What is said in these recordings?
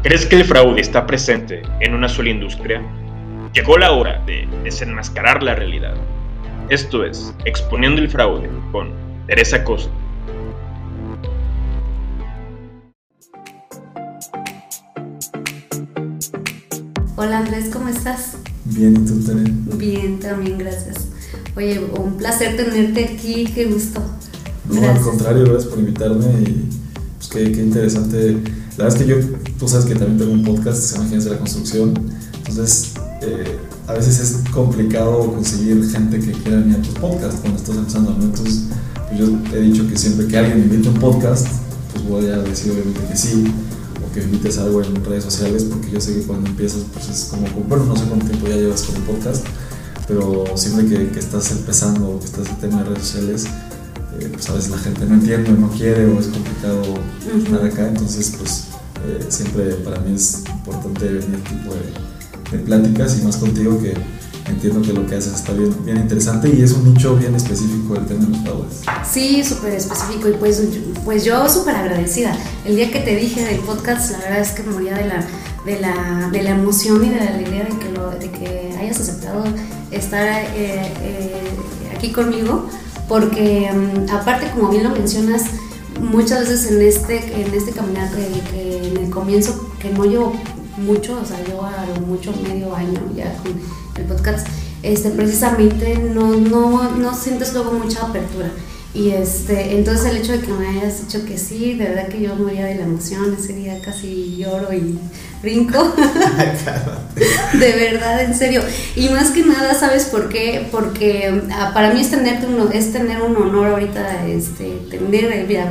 ¿Crees que el fraude está presente en una sola industria? Llegó la hora de desenmascarar la realidad. Esto es Exponiendo el Fraude con Teresa Costa. Hola Andrés, ¿cómo estás? Bien, ¿y tú, Teresa? Bien, también, gracias. Oye, un placer tenerte aquí, qué gusto. No, al contrario, gracias por invitarme y pues qué, qué interesante la verdad es que yo, tú sabes que también tengo un podcast que se llama de la Construcción, entonces eh, a veces es complicado conseguir gente que quiera venir a tus podcasts cuando estás empezando, ¿no? Entonces pues yo he dicho que siempre que alguien me invite a un podcast, pues voy a decir obviamente que sí, o que invites algo en redes sociales, porque yo sé que cuando empiezas, pues es como, bueno, no sé cuánto tiempo ya llevas con un podcast, pero siempre que, que estás empezando o que estás en tema de redes sociales, eh, pues a veces la gente no entiende o no quiere o es complicado estar acá, entonces pues eh, siempre para mí es importante venir tipo de, pláticas y más contigo que entiendo que lo que haces está bien, bien interesante y es un nicho bien específico el tema de los fraudes. Sí, súper específico y pues, pues yo súper agradecida. El día que te dije del podcast, la verdad es que moría de la, de la, de la emoción y de la alegría de que, lo, de que hayas aceptado estar eh, eh, aquí conmigo, porque mm, aparte, como bien lo mencionas, muchas veces en este, en este caminar que, en el comienzo, que no llevo mucho, o sea, llevo mucho medio año ya con el podcast, este, precisamente no, no, no sientes luego mucha apertura. Y este, entonces el hecho de que me hayas dicho que sí, de verdad que yo moría de la emoción, ese día casi lloro y brinco. de verdad, en serio. Y más que nada, ¿sabes por qué? Porque ah, para mí es, tenerte uno, es tener un honor ahorita, este, tener, mira,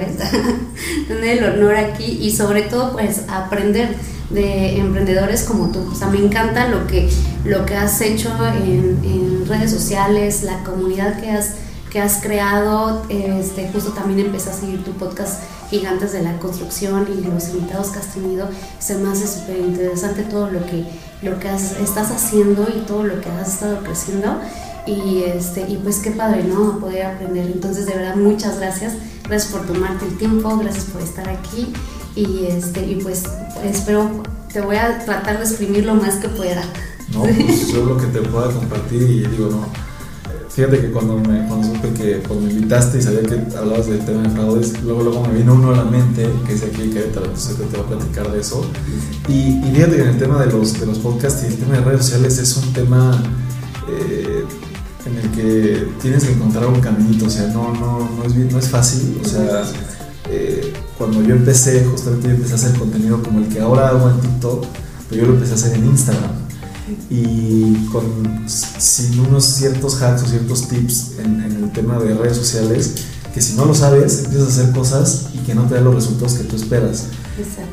tener el honor aquí y sobre todo pues aprender de emprendedores como tú. O sea, me encanta lo que, lo que has hecho en, en redes sociales, la comunidad que has que has creado. Este, justo también empecé a seguir tu podcast Gigantes de la Construcción y los invitados que has tenido. Se me hace súper interesante todo lo que, lo que estás haciendo y todo lo que has estado creciendo. Y, este, y pues qué padre, ¿no? Poder aprender. Entonces, de verdad, muchas gracias. Gracias por tomarte el tiempo, gracias por estar aquí. Y, este, y pues espero, te voy a tratar de exprimir lo más que pueda. No, pues yo lo que te pueda compartir y digo, no, Fíjate que cuando me cuando supe que cuando me invitaste y sabía que hablabas del tema de fraudes, luego, luego me vino uno a la mente, que es aquí en Querétaro, entonces te voy a platicar de eso. Y, y, fíjate que en el tema de los, de los podcasts y el tema de redes sociales es un tema eh, en el que tienes que encontrar un caminito, o sea, no, no, no, es, no es fácil, o sea, eh, cuando yo empecé, justamente yo empecé a hacer contenido como el que ahora hago en TikTok, pero yo lo empecé a hacer en Instagram y con, sin unos ciertos hacks o ciertos tips en, el tema de redes sociales que si no lo sabes empiezas a hacer cosas y que no te dan los resultados que tú esperas.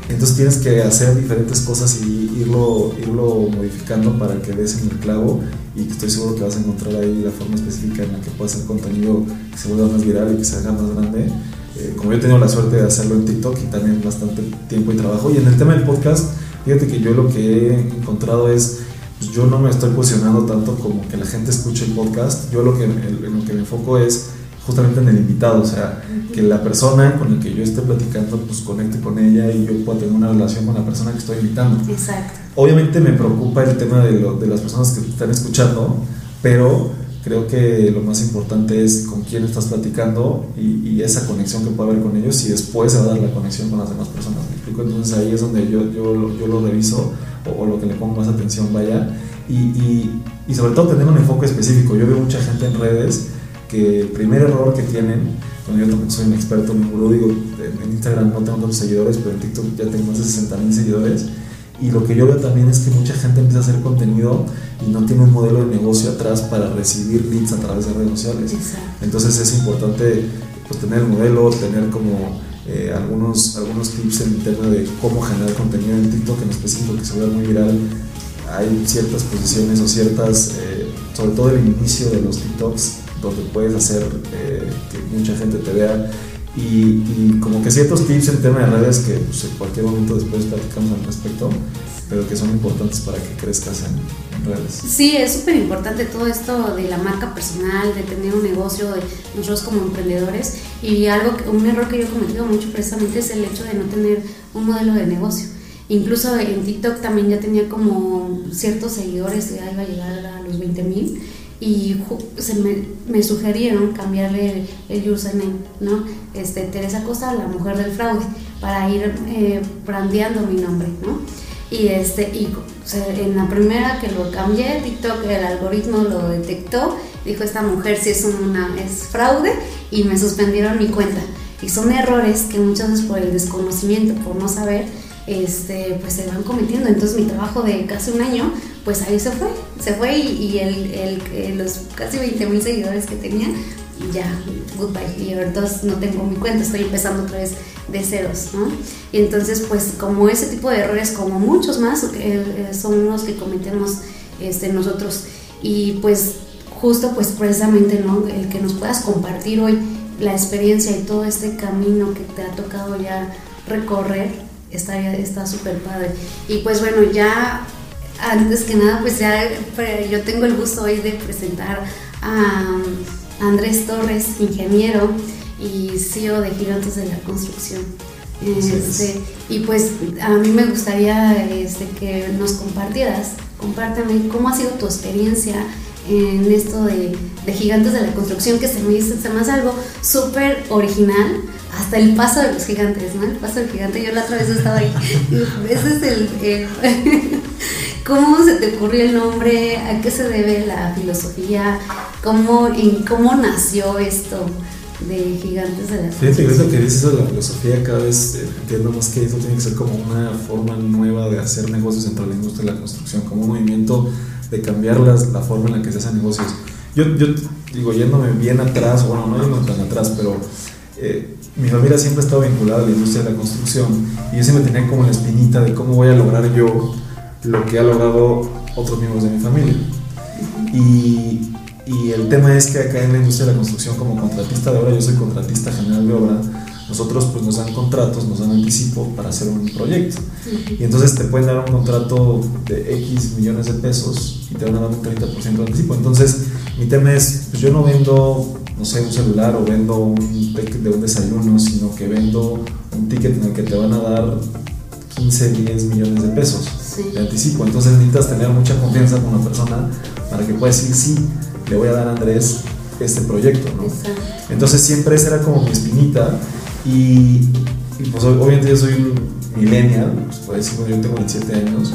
Entonces tienes que hacer diferentes cosas y irlo, irlo modificando para que des en el clavo y estoy seguro que vas a encontrar ahí la forma específica en la que puedas hacer contenido que se vuelva más viral y que se haga más grande. Eh, como yo he tenido la suerte de hacerlo en TikTok y también bastante tiempo y trabajo. Y en el tema del podcast, fíjate que yo lo que he encontrado es yo no me estoy posicionando tanto como que la gente escuche el podcast. Yo lo que, en lo que me enfoco es justamente en el invitado, o sea, que la persona con la que yo esté platicando, pues conecte con ella y yo pueda tener una relación con la persona que estoy invitando. Exacto. Obviamente me preocupa el tema de, lo, de las personas que están escuchando, pero creo que lo más importante es con quién estás platicando y, y, esa conexión que puede haber con ellos y después se va a dar la conexión con las demás personas. ¿me explico? Entonces ahí es donde yo, yo, yo lo reviso o, lo que le pongo más atención vaya. Y, y, y, sobre todo tener un enfoque específico. Yo veo mucha gente en redes que el primer error que tienen, cuando yo también soy un experto en gurú, digo, en Instagram no tengo tantos seguidores, pero en TikTok ya tengo más de 60 mil seguidores. Y lo que yo veo también es que mucha gente empieza a hacer contenido y no tiene un modelo de negocio atrás para recibir leads a través de redes sociales. Entonces es importante pues, tener el modelo, tener como eh, algunos, algunos tips en el tema de cómo generar contenido en TikTok en específico que se vea muy viral. Hay ciertas posiciones o ciertas, eh, sobre todo el inicio de los TikToks, donde puedes hacer eh, que mucha gente te vea. Y, como que ciertos tips en tema de redes que pues, en cualquier momento después platicamos al respecto, pero que son importantes para que crezcas en, redes. Sí, es súper importante todo esto de la marca personal, de tener un negocio, de nosotros como emprendedores. Y algo, un error que yo he cometido mucho precisamente es el hecho de no tener un modelo de negocio. Incluso en TikTok también ya tenía como ciertos seguidores, ya iba a llegar a los 20 mil y se me, me, sugerieron cambiarle el, username, ¿no? Este, Teresa Costa, la mujer del fraude, para ir eh, brandeando mi nombre, ¿no? Y, este, y en la primera que lo cambié, TikTok, el algoritmo lo detectó, dijo esta mujer si es, una, es fraude y me suspendieron mi cuenta. Y son errores que muchas veces por el desconocimiento, por no saber, este, pues se van cometiendo. Entonces mi trabajo de casi un año, pues ahí se fue, se fue y, el, los casi 20 mil seguidores que tenía, ya, goodbye. Y entonces no tengo mi cuenta, estoy empezando otra vez de ceros, ¿no? Y entonces, pues como ese tipo de errores, como muchos más, eh, eh, son los que cometemos este, nosotros. Y pues justo, pues precisamente, ¿no? El que nos puedas compartir hoy la experiencia y todo este camino que te ha tocado ya recorrer, está súper padre. Y pues bueno, ya antes que nada, pues ya yo tengo el gusto hoy de presentar a Andrés Torres, ingeniero y CEO de Gigantes de la Construcción. Este, y pues a mí me gustaría este, que nos compartieras, compártame cómo ha sido tu experiencia en esto de, de Gigantes de la Construcción, que se me, se me hace algo súper original, hasta el paso de los gigantes, ¿no? El paso del gigante, yo la otra vez estaba ahí. Ese es el. ¿Cómo se te ocurrió el nombre? ¿A qué se debe la filosofía? ¿Cómo, en, cómo nació esto de gigantes de la Fíjate, eso que dices de la filosofía, cada vez eh, entiendo más que eso tiene que ser como una forma nueva de hacer negocios entre la industria de la construcción, como un movimiento de cambiar las, la forma en la que se hacen negocios. Yo, yo digo, yéndome bien atrás, bueno, no yéndome tan atrás, pero eh, mi familia siempre ha estado vinculada a la industria de la construcción y yo siempre tenía como la espinita de cómo voy a lograr yo lo que ha logrado otros miembros de mi familia. Y, y el tema es que acá en la industria de la construcción como contratista de obra, yo soy contratista general de obra, nosotros pues nos dan contratos, nos dan anticipo para hacer un proyecto. Y entonces te pueden dar un contrato de X millones de pesos y te van a dar un 30% de anticipo. Entonces mi tema es, pues yo no vendo no sé, un celular o vendo un ticket de un desayuno, sino que vendo un ticket en el que te van a dar 15, 10 millones de pesos de anticipo. Entonces necesitas tener mucha confianza con la persona para que puedas decir, sí, le voy a dar a Andrés este proyecto. ¿no? Entonces siempre esa era como mi espinita y, pues obviamente yo soy un millennial, pues decir, yo tengo 27 años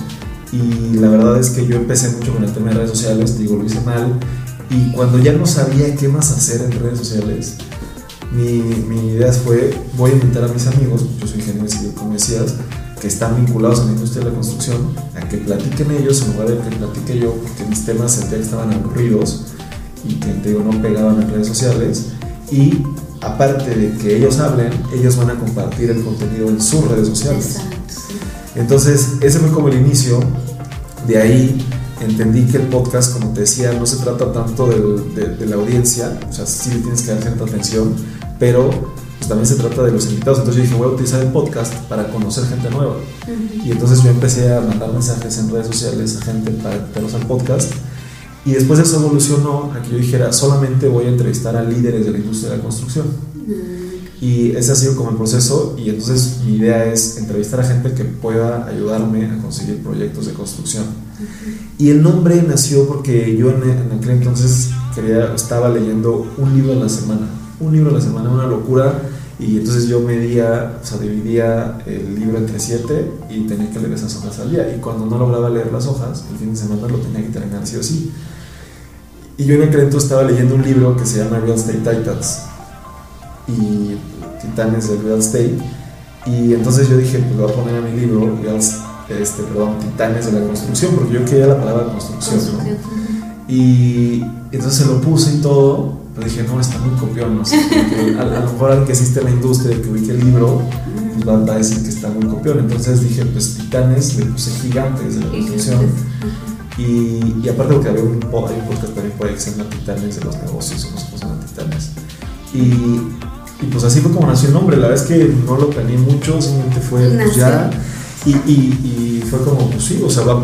y la verdad es que yo empecé mucho con el tema de redes sociales, digo, lo hice mal y cuando ya no sabía qué más hacer en redes sociales, mi, mi idea fue, voy a invitar a mis amigos, yo soy ingeniero civil, como decías, que están vinculados a la industria de la construcción, a que platiquen ellos en lugar de que platique yo, porque mis temas sentía que estaban aburridos y que digo, no pegaban en redes sociales. Y aparte de que ellos hablen, ellos van a compartir el contenido en sus redes sociales. Entonces, ese fue como el inicio. De ahí entendí que el podcast, como te decía, no se trata tanto de, la audiencia, o sea, sí le tienes que dar cierta atención, pero pues, también se trata de los invitados. Entonces yo dije, voy a utilizar el podcast para conocer gente nueva. Y entonces yo empecé a mandar mensajes en redes sociales a gente para invitarlos al podcast. Y después eso evolucionó a que yo dijera, solamente voy a entrevistar a líderes de la industria de la construcción. Y ese ha sido como el proceso y entonces mi idea es entrevistar a gente que pueda ayudarme a conseguir proyectos de construcción. Y el nombre nació porque yo en, aquel entonces quería, estaba leyendo un libro a la semana, un libro a la semana, una locura. Y entonces yo medía, o sea, dividía el libro entre siete y tenía que leer esas hojas al día. Y cuando no lograba leer las hojas, el fin de semana lo tenía que terminar sí o sí. Y yo en aquel entonces estaba leyendo un libro que se llama Real Estate Titans y Titanes del Real Estate. Y entonces yo dije, pues lo voy a poner a mi libro, Real Estate este, perdón, titanes de la construcción, porque yo quería la palabra construcción. Y entonces se lo puse y todo, pero dije, no, está muy copión, no sé, a, lo mejor alguien que existe en la industria, que ubique el libro, pues va, a decir que está muy copión. Entonces dije, pues titanes, le puse gigantes de la construcción. Y, y aparte porque había un, hay un podcast también por ahí que se llama Titanes de los negocios, o se llaman Titanes. Y, y, pues así fue como nació el nombre, la verdad es que no lo planeé mucho, simplemente fue pues ya y, y, y, fue como, pues sí, o sea, va,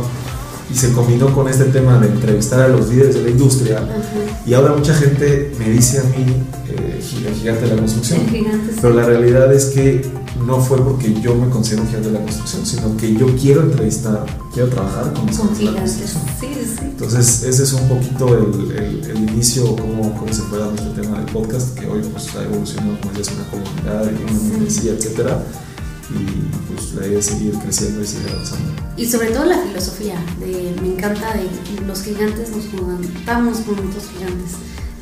y se combinó con este tema de entrevistar a los líderes de la industria. Y ahora mucha gente me dice a mí, eh, gigante de la construcción. Pero la realidad es que no fue porque yo me considero un gigante de la construcción, sino que yo quiero entrevistar, quiero trabajar con los gigantes. Sí, sí. Entonces, ese es un poquito el, el, inicio, cómo, cómo se fue dando este tema del podcast, que hoy pues, ha evolucionado como es una comunidad, una membresía, etcétera y pues la idea es seguir creciendo y seguir avanzando. Y sobre todo la filosofía, de, me encanta de los gigantes nos juntamos con otros gigantes.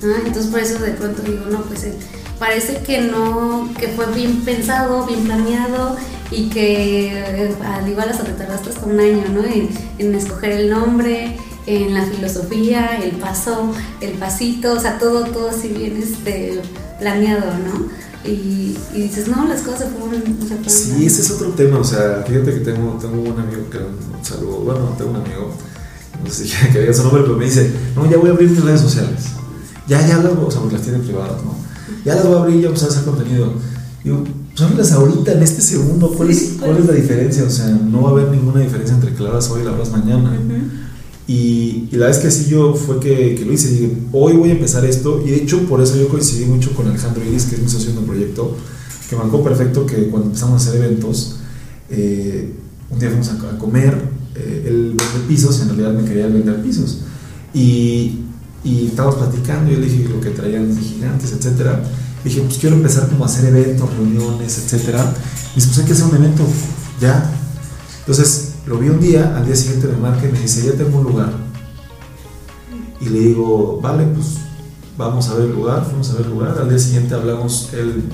Entonces por eso de pronto digo, no, pues eh, parece que no, que fue bien pensado, bien planeado y que eh, al igual hasta te tardaste hasta un año, ¿no? En, en escoger el nombre, en la filosofía, el paso, el pasito, o sea, todo, todo así bien este, planeado, ¿no? Y, dices, no, las cosas se fueron, Sí, ese es otro tema, o sea, fíjate que tengo, tengo un amigo que, un saludo, bueno, tengo un amigo, no sé si que diga su nombre, pero me dice, no, ya voy a abrir mis redes sociales, ya, ya las, o sea, porque las tiene privadas, ¿no? Ya las voy a abrir, ya voy a hacer contenido. Digo, pues ahorita, en este segundo, ¿cuál, es, ¿cuál es la diferencia? O sea, no va a haber ninguna diferencia entre que la abras hoy y la abras mañana. Y, la vez que así yo fue que, que, lo hice, dije, hoy voy a empezar esto, y de hecho por eso yo coincidí mucho con Alejandro Iris, que es mi socio en el proyecto, que marcó perfecto que cuando empezamos a hacer eventos, eh, un día fuimos a, comer, eh, él vende pisos, en realidad me quería vender pisos, y, y estábamos platicando, y yo le dije lo que traían de gigantes, etcétera, dije, pues quiero empezar como a hacer eventos, reuniones, etcétera, y dice, pues hay que hacer un evento, ya, entonces lo vi un día, al día siguiente me marca y me dice, ya tengo un lugar. Y le digo, vale, pues vamos a ver el lugar, fuimos a ver el lugar. Al día siguiente hablamos, él,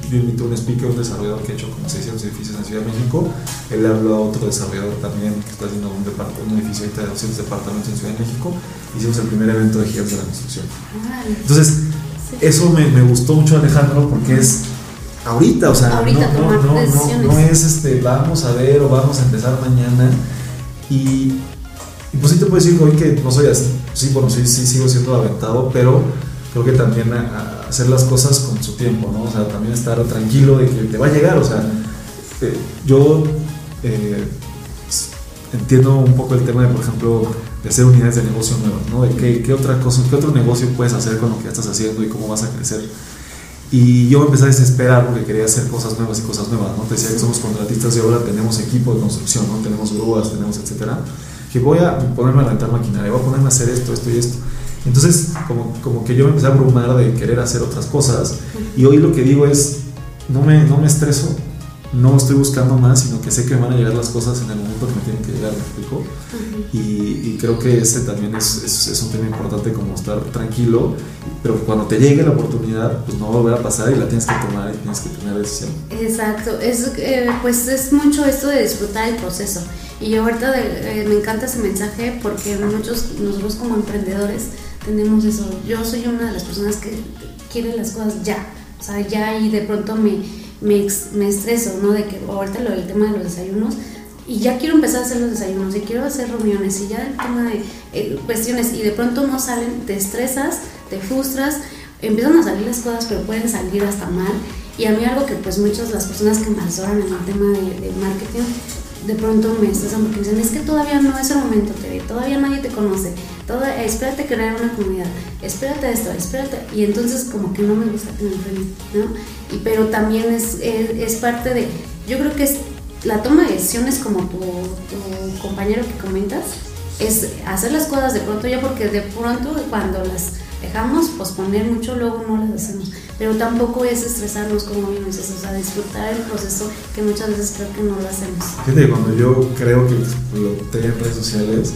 a un speaker, un desarrollador que ha hecho como 600 edificios en Ciudad de México. Él habló a otro desarrollador también que está haciendo un, un edificio de 200 departamentos en Ciudad de México. Hicimos el primer evento de gigantes de la construcción. Entonces, eso me, me gustó mucho Alejandro porque es ahorita, o sea, no, no, no, no, es este, vamos a ver o vamos a empezar mañana. Y, pues sí te puedo decir hoy que no soy así. Sí, bueno, sí, sí sigo siendo aventado, pero creo que también hacer las cosas con su tiempo, ¿no? O sea, también estar tranquilo de que te va a llegar, o sea, eh, yo eh, entiendo un poco el tema de, por ejemplo, de hacer unidades de negocio nuevas, ¿no? De qué, qué, otra cosa, qué otro negocio puedes hacer con lo que ya estás haciendo y cómo vas a crecer. Y yo me empecé a desesperar porque quería hacer cosas nuevas y cosas nuevas, ¿no? Te decía que somos contratistas y ahora tenemos equipo de construcción, ¿no? Tenemos grúas, tenemos etcétera. Que voy a ponerme a rentar maquinaria, voy a ponerme a hacer esto, esto y esto. Entonces, como, como que yo me empecé a abrumar de querer hacer otras cosas. Y hoy lo que digo es, no me, no me estreso, no estoy buscando más, sino que sé que van a llegar las cosas en el momento que me tienen que llegar, ¿me explico? y, creo que ese también es, es, un tema importante como estar tranquilo, pero cuando te llegue la oportunidad, pues no va a volver a pasar y la tienes que tomar y tienes que tener decisión. Exacto, es, eh, pues es mucho esto de disfrutar el proceso. Y ahorita eh, me encanta ese mensaje porque muchos, nosotros como emprendedores tenemos eso. Yo soy una de las personas que quiere las cosas ya, o sea, ya y de pronto me me, me estreso, ¿no? De que ahorita lo del tema de los desayunos, y ya quiero empezar a hacer los desayunos, y quiero hacer reuniones, y ya el tema de eh, cuestiones, y de pronto no salen, te estresas, te frustras, empiezan a salir las cosas, pero pueden salir hasta mal. Y a mí algo que pues muchas las personas que me asesoran en el tema de, marketing, de pronto me estresan porque dicen, es que todavía no es el momento, todavía nadie te conoce, toda, espérate crear una comunidad, espérate esto, espérate. Y entonces como que no me gusta que me enfrenten, ¿no? Pero también es, es, parte de, yo creo que es la toma de decisiones como tu, tu, compañero que comentas, es hacer las cosas de pronto ya porque de pronto cuando las dejamos posponer mucho luego no las hacemos. Pero tampoco es estresarnos como bien dices o sea disfrutar el proceso que muchas veces creo que no lo hacemos. Fíjate cuando yo creo que lo tenía en redes sociales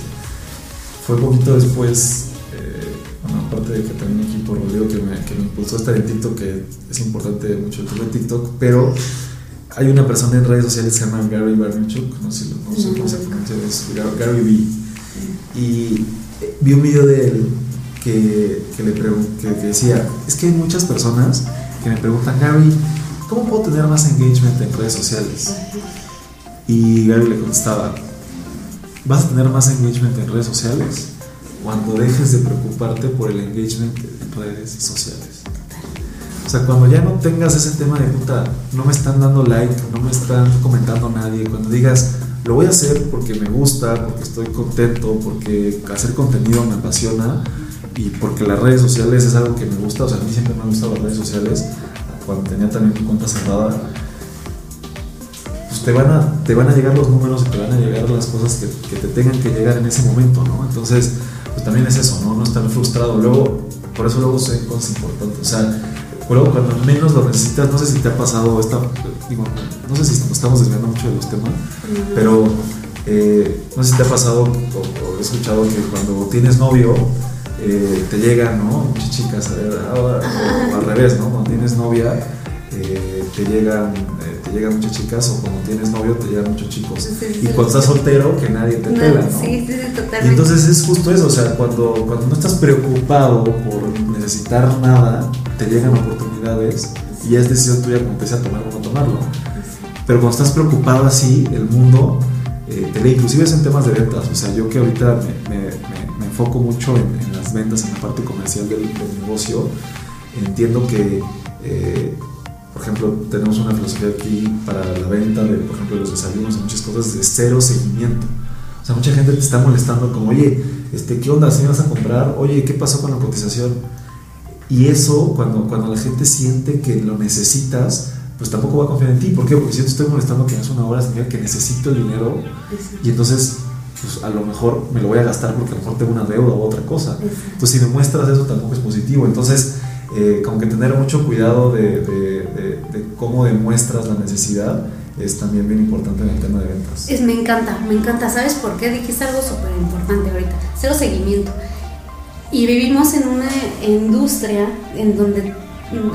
fue un poquito después, eh, bueno, aparte de que también mi equipo Rodrigo que me, que me impulsó a estar en TikTok, que es importante mucho el tema de TikTok, pero hay una persona en redes sociales que se llama Gary Vaynerchuk, no sé, no sé cómo se pronuncia, es Gary V. Y vi un video de él que, que le que, que decía, es que hay muchas personas que me preguntan, Gary, ¿cómo puedo tener más engagement en redes sociales? Y Gary le contestaba, vas a tener más engagement en redes sociales cuando dejes de preocuparte por el engagement en redes sociales. O sea, cuando ya no tengas ese tema de puta, no me están dando like, no me están comentando nadie, cuando digas, lo voy a hacer porque me gusta, porque estoy contento, porque hacer contenido me apasiona y porque las redes sociales es algo que me gusta, o sea, a mí siempre me han gustado las redes sociales, cuando tenía también mi cuenta cerrada, pues te van a, te van a llegar los números y te van a llegar las cosas que, que te tengan que llegar en ese momento, ¿no? Entonces, pues también es eso, ¿no? No estar frustrado. Luego, por eso luego sé cosas importantes. O sea, luego cuando menos lo necesitas, no sé si te ha pasado esta, digo, no sé si nos estamos desviando mucho de los temas, pero eh, no sé si te ha pasado o, o he escuchado que cuando tienes novio, eh, te llegan, ¿no? Muchas chicas, o al revés, ¿no? Cuando tienes novia, eh, te llegan eh, te llegan muchas chicas o cuando tienes novio te llegan muchos chicos. Sí, sí, y sí. cuando estás soltero, que nadie te No, pela, ¿no? Sí, sí, sí, totalmente. Y entonces es justo eso, o sea, cuando, cuando no estás preocupado por necesitar nada, te llegan oportunidades y es decisión tuya como te sea tomarlo o no tomarlo. Pero cuando estás preocupado así, el mundo eh, te lee, inclusive es en temas de ventas, o sea, yo que ahorita me- me- me enfoco mucho en, en las ventas, en la parte comercial del, del negocio, entiendo que, eh, por ejemplo, tenemos una filosofía aquí para la venta de, por ejemplo, los desayunos y muchas cosas de cero seguimiento. O sea, mucha gente te está molestando como, oye, este, ¿qué onda? ¿Sí vas a comprar? Oye, ¿qué pasó con la cotización? Y eso, cuando, cuando la gente siente que lo necesitas, pues tampoco va a confiar en ti. ¿Por qué? Porque si yo te estoy molestando que es una hora, significa que necesito el dinero y entonces, pues a lo mejor me lo voy a gastar porque a lo mejor tengo una deuda u otra cosa. Entonces, si me muestras eso, tampoco es positivo. Entonces, eh, como que tener mucho cuidado de, de- de- de cómo demuestras la necesidad es también bien importante en el tema de ventas. Es, me encanta, me encanta. ¿Sabes por qué? Dijiste algo súper importante ahorita. Cero seguimiento. Y vivimos en una industria en donde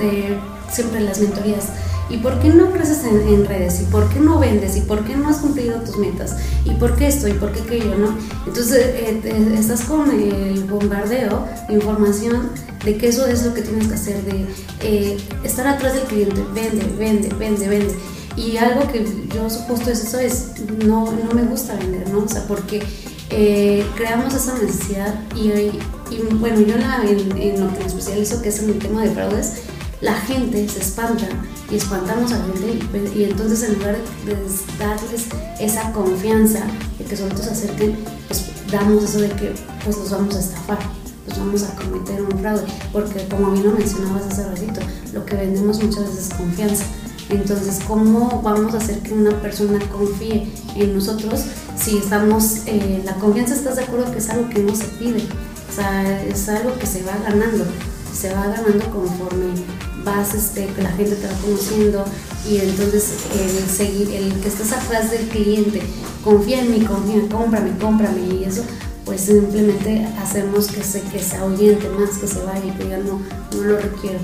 eh, siempre las mentorías. ¿Y por qué no creces en, redes? ¿Y por qué no vendes? ¿Y por qué no has cumplido tus metas? ¿Y por qué esto? ¿Y por qué aquello? ¿no? Entonces eh, estás con el bombardeo de información de que eso es lo que tienes que hacer, de eh, estar atrás del cliente, vende, vende, vende, vende. Y algo que yo justo es eso, es no, no me gusta vender, ¿no? O sea, porque eh, creamos esa necesidad y, y, bueno, yo en lo que me especializo, que es en el tema de fraudes, la gente se espanta y espantamos a la gente y, y entonces en lugar de darles esa confianza de que solitos se acerquen, pues damos eso de que pues los vamos a estafar, los vamos a cometer un fraude, porque como bien lo mencionabas hace ratito, lo que vendemos muchas veces es confianza. Entonces, ¿cómo vamos a hacer que una persona confíe en nosotros si estamos, eh, la confianza estás de acuerdo que es algo que no se pide? O sea, es algo que se va ganando, se va ganando conforme vas, este, que la gente te va conociendo y entonces el seguir, el que estés atrás del cliente, confía en mí, confía, cómprame, cómprame y eso, pues simplemente hacemos que se, que se ahuyente más, que se vaya y que ya no, no lo requiero.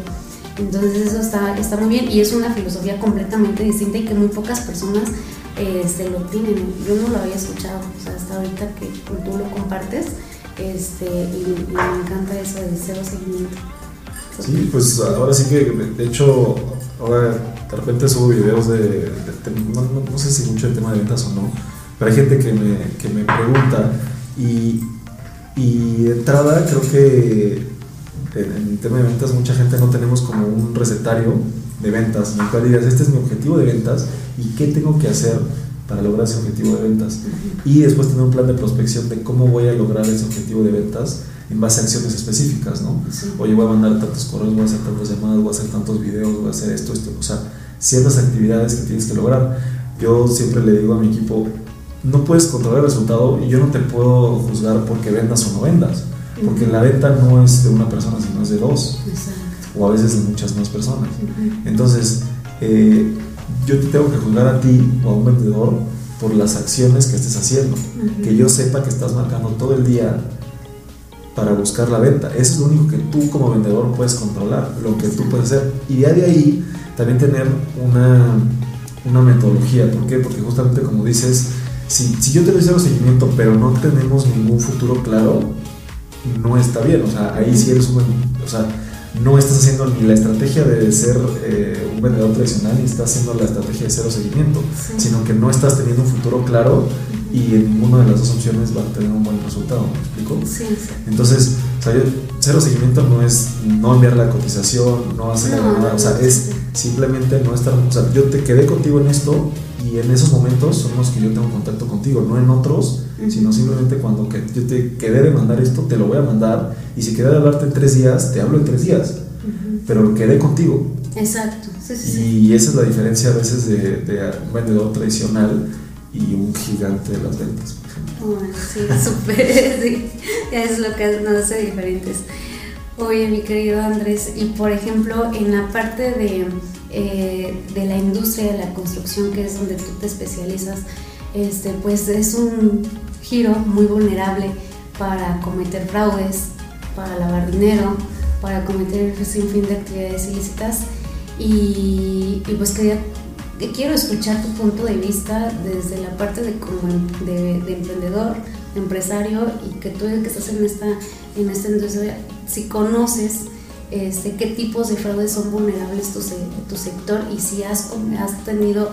Entonces eso está, está muy bien y es una filosofía completamente distinta y que muy pocas personas este, lo tienen. Yo no lo había escuchado, o sea, hasta ahorita que tú lo compartes este, y, y me encanta eso de cero seguimiento. Sí, pues ahora sí que, de hecho, ahora de repente subo videos de, de- de- no, no- no sé si mucho el tema de ventas o no, pero hay gente que me, que me pregunta y, y de entrada creo que en, en el tema de ventas mucha gente no tenemos como un recetario de ventas en el cual digas, este es mi objetivo de ventas y qué tengo que hacer para lograr ese objetivo de ventas. Y después tener un plan de prospección de cómo voy a lograr ese objetivo de ventas en base a acciones específicas, ¿no? Sí. Oye, voy a mandar tantos correos, voy a hacer tantas llamadas, voy a hacer tantos videos, voy a hacer esto, esto, o sea, ciertas actividades que tienes que lograr. Yo siempre le digo a mi equipo, no puedes controlar el resultado y yo no te puedo juzgar porque vendas o no vendas, porque la venta no es de una persona, sino es de dos, Exacto. o a veces de muchas más personas. Ujú. Entonces, eh, yo te tengo que juzgar a ti o a un vendedor por las acciones que estés haciendo. Ujú. Que yo sepa que estás marcando todo el día para buscar la venta. Eso es lo único que tú como vendedor puedes controlar, lo que tú puedes hacer. Y ya de ahí también tener una, una metodología. ¿Por qué? Porque justamente como dices, si, si yo te doy cero seguimiento, pero no tenemos ningún futuro claro, no está bien. O sea, ahí sí eres un... Sea, no estás haciendo ni la estrategia de ser eh, un vendedor tradicional ni estás haciendo la estrategia de cero seguimiento, Sí. sino que no estás teniendo un futuro claro y en ninguna de las dos opciones va a tener un buen resultado, ¿me explico? Sí, sí. Entonces, o sea, yo- cero seguimiento no es no enviar la cotización, no hacer No, nada, o sea, es simplemente no estar, o sea, yo te quedé contigo en esto y en esos momentos son los que yo tengo contacto contigo, no en otros, sino simplemente cuando que yo te quedé de mandar esto, te lo voy a mandar y si quedé de hablarte en tres días, te hablo en tres días, Ujú. pero quedé contigo. Exacto, sí, sí, sí. Y esa es la diferencia a veces de, de un vendedor tradicional y un gigante de las ventas, sí, súper, sí, es lo que nos hace diferentes. Oye, mi querido Andrés, y por ejemplo, en la parte de, eh, de la industria de la construcción, que es donde tú te especializas, este, pues es un giro muy vulnerable para cometer fraudes, para lavar dinero, para cometer un sinfín de actividades ilícitas. Y, y pues quería que quiero escuchar tu punto de vista desde la parte de, como de, de emprendedor, de empresario y que tú que estás en esta, en esta industria, si conoces este, qué tipos de fraudes son vulnerables tu, se- tu sector y si has, tenido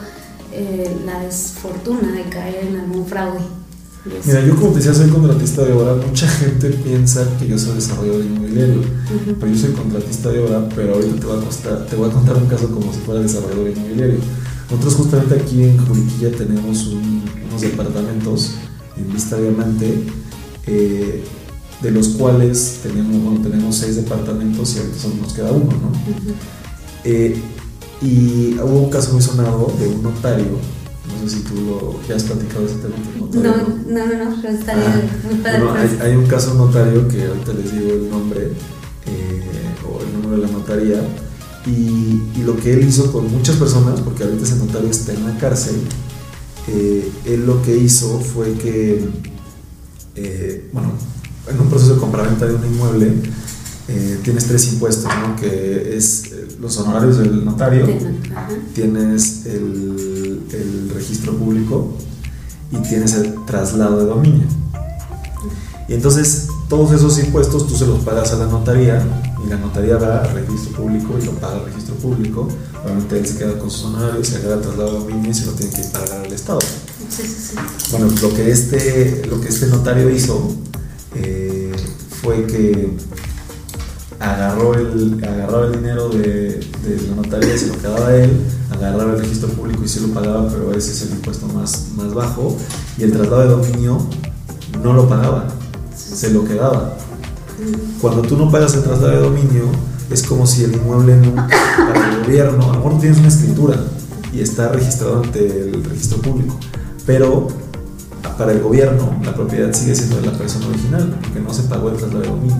eh, la desfortuna de caer en algún fraude. Mira, yo como te decía, soy contratista de obra. Mucha gente piensa que yo soy desarrollador inmobiliario, pero yo soy contratista de obra, pero ahorita te voy a, costar- te voy a contar un caso como si fuera desarrollador inmobiliario. Nosotros justamente aquí en Juriquilla tenemos un- unos departamentos en Vista Diamante, eh, de los cuales tenemos, bueno, tenemos seis departamentos y ahorita solo nos queda uno, ¿no? Ujú. Eh, y hubo un caso muy sonado de un notario, no sé si tú lo, ya has platicado ese tema del notario. No, no, no, no, pero estaría Ah, muy padre. bueno, pues. hay, hay un caso notario que ahorita les digo el nombre eh, o el número de la notaría y, y lo que él hizo con muchas personas, porque ahorita ese notario está en la cárcel, eh, él lo que hizo fue que, eh, bueno, en un proceso de compraventa de un inmueble eh, tienes tres impuestos, ¿no? que es eh, los honorarios del notario, tienes el, el registro público y tienes el traslado de dominio. Y entonces todos esos impuestos tú se los pagas a la notaría y la notaría va al registro público y lo paga al registro público. Obviamente él se queda con sus honorarios, se agarra el traslado de dominio y se lo tiene que pagar al Estado. Sí, sí, sí. Bueno, lo que este, lo que este notario hizo eh, fue que agarró el, agarraba el dinero de, de la notaría y se lo quedaba él, agarraba el registro público y sí lo pagaba, pero ese es el impuesto más, más bajo, y el traslado de dominio no lo pagaba, se lo quedaba. Cuando tú no pagas el traslado de dominio, es como si el inmueble no, para el gobierno, a lo mejor tienes una escritura y está registrado ante el registro público, pero para el gobierno la propiedad sigue siendo de la persona original, porque no se pagó el traslado de dominio.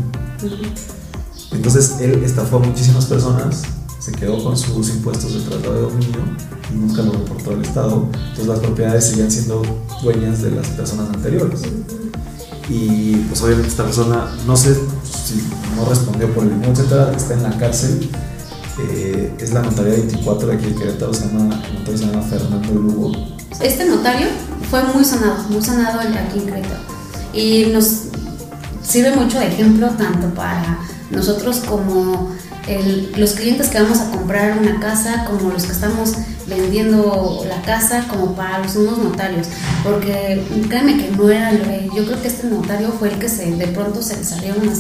Entonces él estafó a muchísimas personas, se quedó con sus impuestos de traslado de dominio y nunca lo reportó al Estado. Entonces las propiedades seguían siendo dueñas de las personas anteriores. Y pues obviamente esta persona, no sé si no respondió por el dinero, etcétera, está en la cárcel. Eh, es la notaría 24 de aquí de Querétaro, se llama, el notario se llama Fernando Lugo. Este notario fue muy sonado, muy sonado aquí en Querétaro. Y nos sirve mucho de ejemplo tanto para nosotros como el- los clientes que vamos a comprar una casa, como los que estamos vendiendo la casa, como para los mismos notarios. Porque créeme que no era, eh, yo creo que este notario fue el que se, de pronto se le salieron las,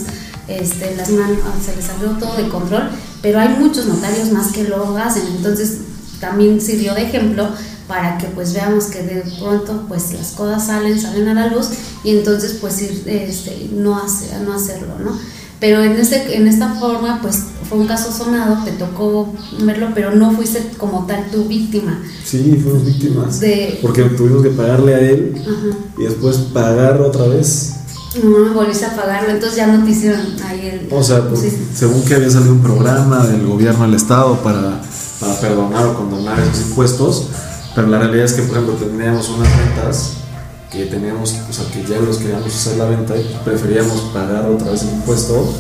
este, las manos, se le salió todo de control, pero hay muchos notarios más que lo hacen. Entonces también sirvió de ejemplo para que pues veamos que de pronto pues las cosas salen, salen a la luz y entonces pues ir, este, no, hace, no hacerlo, ¿no? Pero en, este, en esta forma pues fue un caso sonado, te tocó verlo, pero no fuiste como tal tu víctima. Sí, fuimos víctimas. De- Porque tuvimos que pagarle a él Ajá. y después pagar otra vez. No, volviste a pagarlo, entonces ya no te hicieron ahí el... O sea, pues, Sí. según que había salido un programa del gobierno del estado para, para perdonar o condonar esos impuestos, pero la realidad es que, por ejemplo, teníamos unas rentas que teníamos, o sea, que ya los queríamos hacer la venta y preferíamos pagar otra vez el impuesto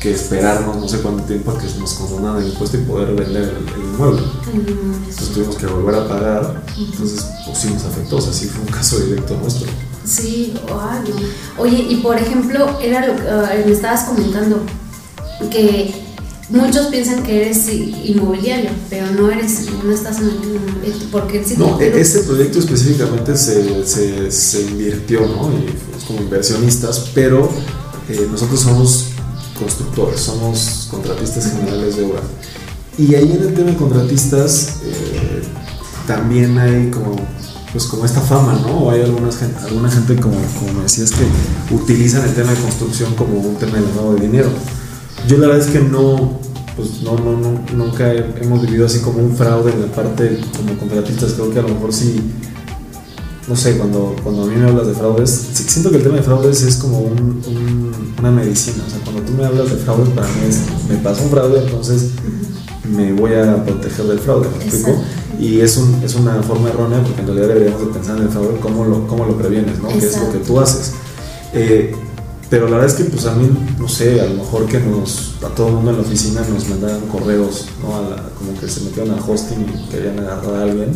que esperarnos no sé cuánto tiempo a que nos condonaran el impuesto y poder vender el, el inmueble. Entonces tuvimos que volver a pagar, entonces pues sí nos afectó, o sea, sí fue un caso directo nuestro. Sí. Oye, y por ejemplo, era lo que ah, me estabas comentando, que muchos piensan que eres inmobiliario, pero no eres, no estás en el porque No, e-, ese proyecto específicamente se, se, se invirtió, ¿no? Y como inversionistas, pero eh, nosotros somos constructores, somos contratistas generales de obra. Y ahí en el tema de contratistas eh, también hay como pues como esta fama, ¿no? O hay algunas gente, alguna gente como, como me decías que utilizan el tema de construcción como un tema de lavado de dinero. Yo la verdad es que no, pues no, no, no, nunca hemos vivido así como un fraude en la parte como contratistas. Creo que a lo mejor sí, no sé, cuando, cuando a mí me hablas de fraudes, siento que el tema de fraudes es como un, una medicina. O sea, cuando tú me hablas de fraudes, para mí es, me pasa un fraude, entonces me voy a proteger del fraude, ¿me explico? Y es, un, es una forma errónea porque en realidad deberíamos de pensar en el fraude, cómo lo, cómo lo previenes, ¿no? ¿Qué es lo que tú haces? Eh, pero la verdad es que pues a mí, no sé, a lo mejor que nos, a todo el mundo en la oficina nos mandaran correos, ¿no? como que se metieron al hosting y querían agarrar a alguien.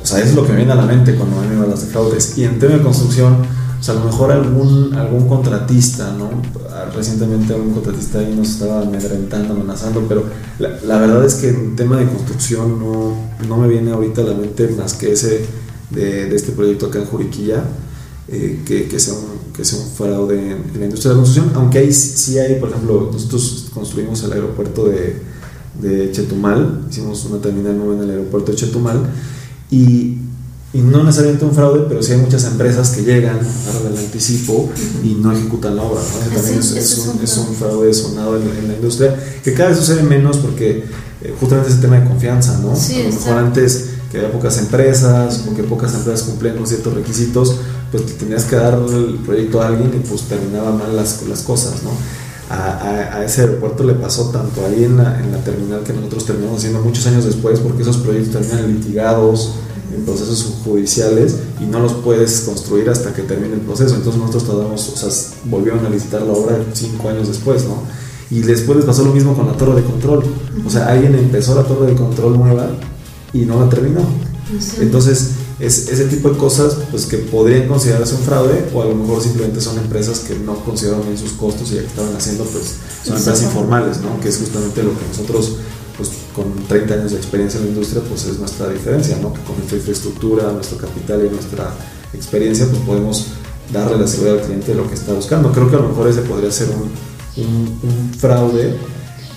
O sea, eso es lo que me viene a la mente cuando a me hablas de fraudes. Y en tema de construcción, o sea, a lo mejor algún, algún contratista, ¿no? Recientemente algún contratista ahí nos estaba amedrentando, amenazando, pero la, la, verdad es que en tema de construcción no, no me viene ahorita a la mente más que ese de, de este proyecto acá en Juriquilla eh, que, que, sea un, que sea un fraude en, la industria de la construcción, aunque ahí sí hay, por ejemplo, nosotros construimos el aeropuerto de, de Chetumal, hicimos una terminal nueva en el aeropuerto de Chetumal y, y no necesariamente un fraude, pero sí hay muchas empresas que llegan a el anticipo y no ejecutan la obra. ¿no? También es, es, un, es, un, fraude sonado en, la industria, que cada vez sucede menos porque eh, justamente es el tema de confianza, ¿no? a lo mejor antes que había pocas empresas o que pocas empresas cumplían con ciertos requisitos, pues tenías que dar el proyecto a alguien y pues terminaba mal las, las cosas, ¿no? A, a, ese aeropuerto le pasó tanto ahí en la, en la terminal que nosotros terminamos haciendo muchos años después porque esos proyectos terminan litigados en procesos judiciales y no los puedes construir hasta que termine el proceso. Entonces nosotros tardamos, o sea, volvieron a licitar la obra cinco años después, ¿no? Y después les pasó lo mismo con la torre de control. O sea, alguien empezó la torre de control nueva y no la terminó. Entonces, es ese tipo de cosas pues, que podrían considerarse un fraude o a lo mejor simplemente son empresas que no consideraron bien sus costos y ya que estaban haciendo, pues son empresas informales, ¿no? que es justamente lo que nosotros pues, con 30 años de experiencia en la industria, pues es nuestra diferencia, ¿no? que con nuestra infraestructura, nuestro capital y nuestra experiencia, pues podemos darle la seguridad al cliente de lo que está buscando. Creo que a lo mejor ese podría ser un, un, fraude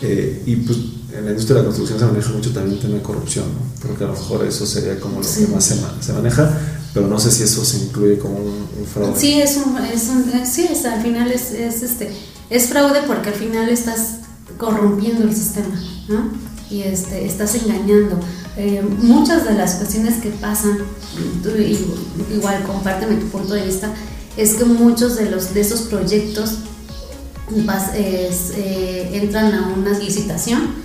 eh, y pues en la industria de la construcción se maneja mucho también el tema de corrupción, ¿no? Creo que a lo mejor eso sería como lo que más se, se, maneja, pero no sé si eso se incluye como un, fraude. Sí, es un, es un sí, es, al final es, es, este, es fraude porque al final estás corrompiendo el sistema, ¿no? Y este, estás engañando. Eh, muchas de las cuestiones que pasan, tú, igual compárteme tu punto de vista, es que muchos de, los, de esos proyectos vas, es, eh, entran a una licitación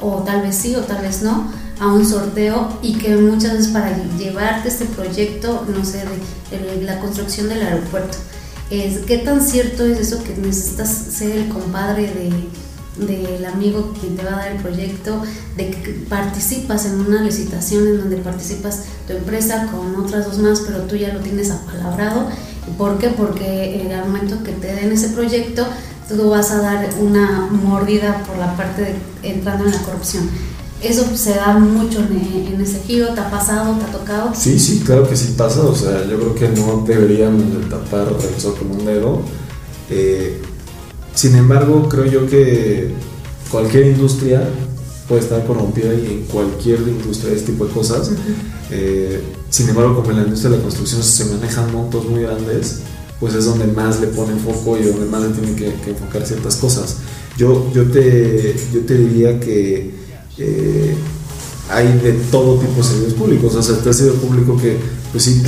o tal vez sí o tal vez no, a un sorteo y que muchas veces para llevarte este proyecto, no sé, de, la construcción del aeropuerto, es, ¿qué tan cierto es eso que necesitas ser el compadre de del amigo que te va a dar el proyecto, de que participas en una licitación en donde participas tu empresa con otras dos más, pero tú ya lo tienes apalabrado. ¿Por qué? Porque el momento que te den ese proyecto, tú vas a dar una mordida por la parte de entrando en la corrupción. Eso se da mucho en, ese giro, ¿te ha pasado, te ha tocado? Sí, sí, claro que sí pasa, o sea, yo creo que no deberían tapar el sol con un dedo. Eh, sin embargo, creo yo que cualquier industria puede estar corrompida y en cualquier industria de este tipo de cosas. Eh, sin embargo, como en la industria de la construcción se manejan montos muy grandes, pues es donde más le ponen foco y donde más le tienen que, enfocar ciertas cosas. Yo, yo, te, yo te diría que eh, hay de todo tipo de servicios públicos, o sea, el servicio público que, pues sí,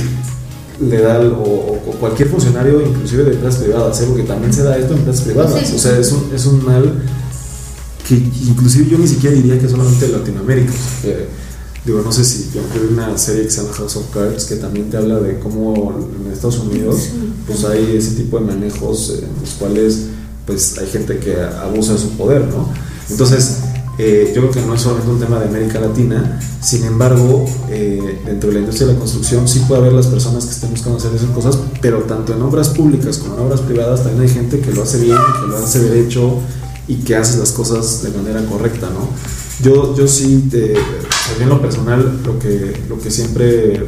le da, o, cualquier funcionario, inclusive de empresas privadas, ¿eh? porque también se da esto en empresas privadas, o sea, es un, es un mal que inclusive yo ni siquiera diría que solamente en Latinoamérica. Digo, no sé si yo vi una serie que se llama House of Cards que también te habla de cómo en Estados Unidos pues hay ese tipo de manejos en los cuales pues hay gente que abusa de su poder, ¿no? Entonces, eh, yo creo que no es solamente un tema de América Latina, sin embargo, eh, dentro de la industria de la construcción sí puede haber las personas que estén buscando hacer esas cosas, pero tanto en obras públicas como en obras privadas también hay gente que lo hace bien, que lo hace derecho y que haces las cosas de manera correcta, ¿no? Yo, yo sí, te, en lo personal, lo que, lo que siempre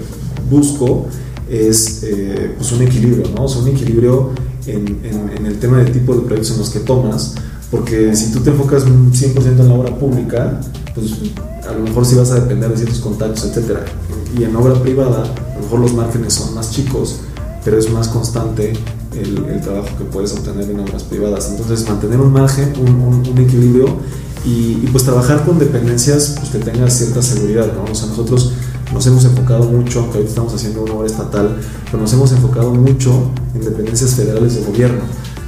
busco es eh, pues un equilibrio, ¿no? O sea, un equilibrio en, en, el tema del tipo de proyectos en los que tomas, porque si tú te enfocas 100% en la obra pública, pues a lo mejor sí vas a depender de ciertos contactos, etc. Y en obra privada, a lo mejor los márgenes son más chicos, pero es más constante el, el trabajo que puedes obtener en obras privadas. Entonces, mantener un margen, un, un, equilibrio y, y, pues trabajar con dependencias pues, que tengas cierta seguridad, ¿no? O sea, nosotros nos hemos enfocado mucho, aunque ahorita estamos haciendo una obra estatal, pero nos hemos enfocado mucho en dependencias federales de gobierno.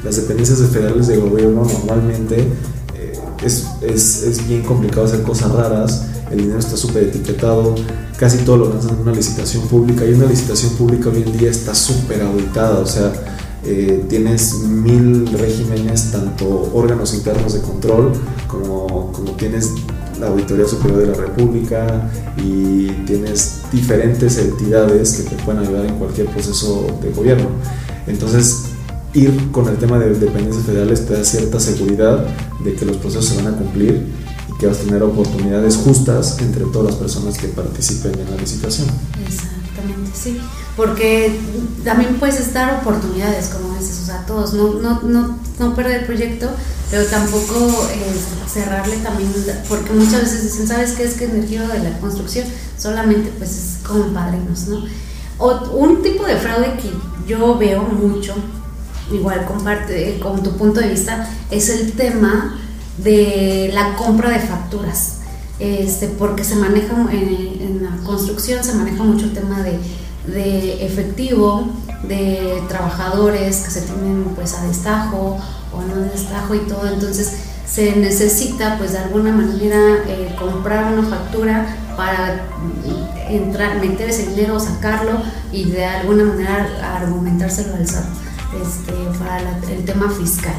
Las dependencias federales de gobierno normalmente eh, es, es, es, bien complicado hacer cosas raras, el dinero está súper etiquetado, casi todo lo lanzan en una licitación pública y una licitación pública hoy en día está súper auditada, o sea, eh, tienes mil regímenes, tanto órganos internos de control como, como tienes la Auditoría Superior de la República y tienes diferentes entidades que te pueden ayudar en cualquier proceso de gobierno. Entonces, ir con el tema de dependencias federales te da cierta seguridad de que los procesos se van a cumplir y que vas a tener oportunidades justas entre todas las personas que participen en la licitación. Exactamente, sí. Porque también puedes estar oportunidades, como dices, o sea, todos, no, no, no, no perder el proyecto pero tampoco eh, cerrarle también, porque muchas veces dicen, ¿sabes qué es que en el giro de la construcción solamente pues es como padrinos, ¿no? O un tipo de fraude que yo veo mucho, igual comparte con tu punto de vista, es el tema de la compra de facturas. Este, porque se maneja en, en la construcción, se maneja mucho el tema de, de efectivo, de trabajadores que se tienen pues a destajo o no destajo y todo, entonces se necesita pues de alguna manera eh, comprar una factura para entrar, meter ese dinero, sacarlo y de alguna manera argumentárselo al SAT este, para el tema fiscal.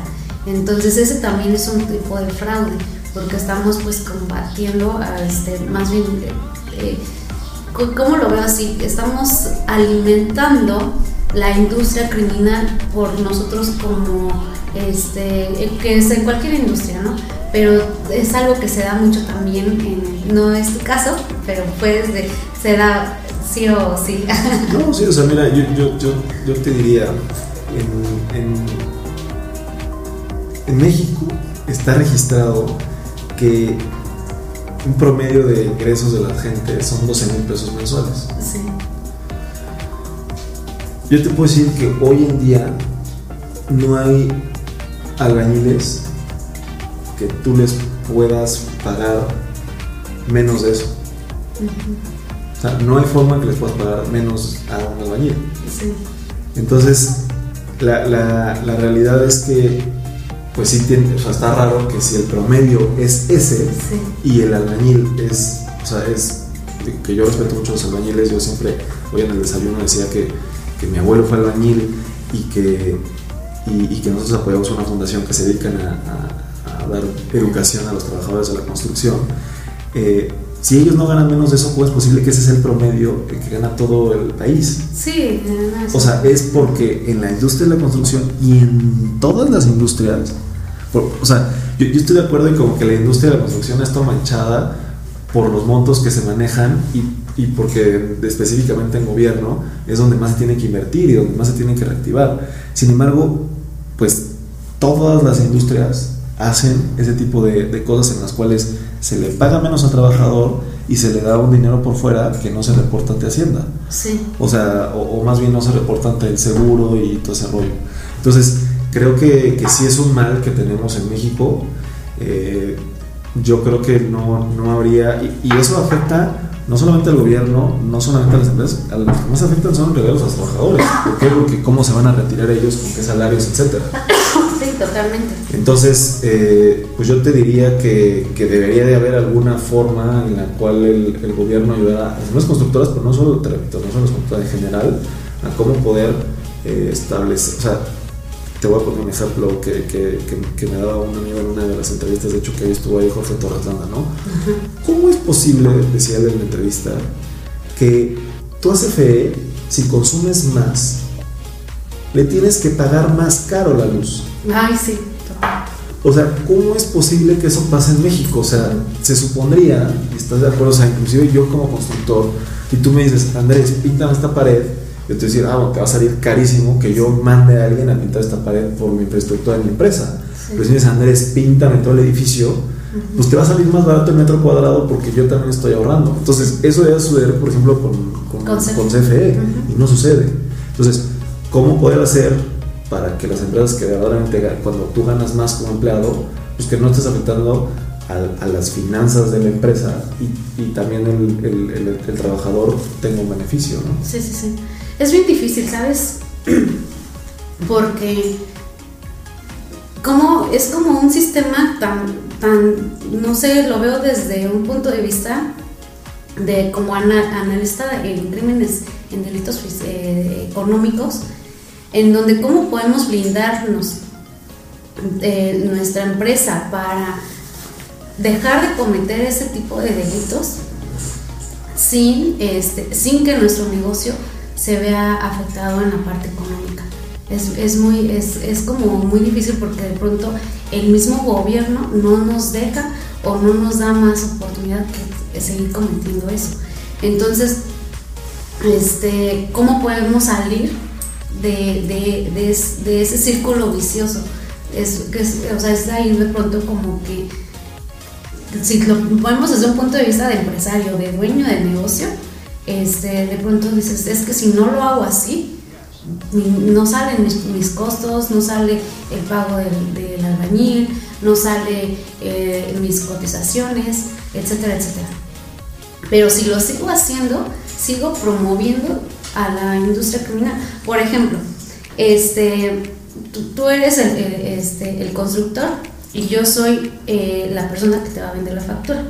Entonces ese también es un tipo de fraude porque estamos pues combatiendo, este, más bien, eh, ¿cómo lo veo así? Estamos alimentando la industria criminal por nosotros como este, que es en cualquier industria, ¿no? Pero es algo que se da mucho también, en, no es tu caso, pero puedes de, se da sí o sí. No, sí, o sea, mira, yo, yo, yo, yo te diría, en, en, en México está registrado que un promedio de ingresos de la gente son 12 mil pesos mensuales. Sí. Yo te puedo decir que hoy en día no hay albañiles que tú les puedas pagar menos de eso. O sea, no hay forma que les puedas pagar menos a un albañil. Sí. Entonces, la, la, la, realidad es que, pues sí, tiene, o sea, está raro que si el promedio es ese sí. y el albañil es, o sea, es que yo respeto mucho a los albañiles, yo siempre, hoy en el desayuno decía que, que mi abuelo fue albañil y que y, y, que nosotros apoyamos una fundación que se dedica a, a, a, dar educación a los trabajadores de la construcción. Eh, si ellos no ganan menos de eso, ¿cómo es posible que ese es el promedio que gana todo el país? Sí, o sea, es porque en la industria de la construcción y en todas las industrias, por, o sea, yo, yo, estoy de acuerdo en como que la industria de la construcción está manchada por los montos que se manejan y, y porque específicamente en gobierno es donde más se tiene que invertir y donde más se tiene que reactivar. Sin embargo, pues todas las industrias hacen ese tipo de, de, cosas en las cuales se le paga menos al trabajador y se le da un dinero por fuera que no se reporta ante Hacienda. Sí. O sea, o, o más bien no se reporta ante el seguro y todo ese rollo. Entonces, creo que, que sí es un mal que tenemos en México. Eh, yo creo que no, no habría, y, y, eso afecta no solamente al gobierno, no solamente a las empresas, a los que más afectan son en a los trabajadores. ¿Por qué? Porque cómo se van a retirar ellos, con qué salarios, etcétera. Sí, totalmente. Entonces, eh, pues yo te diría que, que, debería de haber alguna forma en la cual el, el gobierno ayudara a las constructoras, pero no solo, no solo las constructoras en general, a cómo poder eh, establecer, o sea, te voy a poner un ejemplo que, que, que, que, me daba un amigo en una de las entrevistas, de hecho que ahí estuvo ahí Jorge Torres Landa, ¿no? Uh -huh. ¿Cómo es posible, decía él en la entrevista, que tú a CFE, si consumes más, le tienes que pagar más caro la luz? Ay, sí. O sea, ¿cómo es posible que eso pase en México? O sea, se supondría, y estás de acuerdo, o sea, inclusive yo como constructor, y tú me dices, Andrés, píntame esta pared, yo te decir, ah, te va a salir carísimo que yo mande a alguien a pintar esta pared por mi infraestructura de mi empresa. Pero si dices, Andrés, píntame todo el edificio, pues te va a salir más barato el metro cuadrado porque yo también estoy ahorrando. Entonces, eso debe suceder, por ejemplo, con, con, CFE, e, y no sucede. Entonces, ¿cómo poder hacer para que las empresas que verdaderamente, cuando tú ganas más como empleado, pues que no estés afectando a, las finanzas de la empresa y, y también el, el, el, trabajador tenga un beneficio, ¿no? Sí, sí, sí. Es bien difícil, ¿sabes? Porque como, es como un sistema tan, tan, no sé, lo veo desde un punto de vista de como analista en crímenes, en delitos eh, económicos, en donde cómo podemos blindarnos de nuestra empresa para dejar de cometer ese tipo de delitos sin, este, sin que nuestro negocio se vea afectado en la parte económica. Es, es muy, es, es, como muy difícil porque de pronto el mismo gobierno no nos deja o no nos da más oportunidad que seguir cometiendo eso. Entonces, este, ¿cómo podemos salir de, de, de, ese círculo vicioso. Es, o sea, es ahí de pronto como que, si lo ponemos desde un punto de vista de empresario, de dueño de negocio, este, de pronto dices, es que si no lo hago así, no salen mis, costos, no sale el pago del, del albañil, no sale eh, mis cotizaciones, etcétera, etcétera. Pero si lo sigo haciendo, sigo promoviendo a la industria criminal. Por ejemplo, este, tú, eres el, este, el, constructor y yo soy eh, la persona que te va a vender la factura.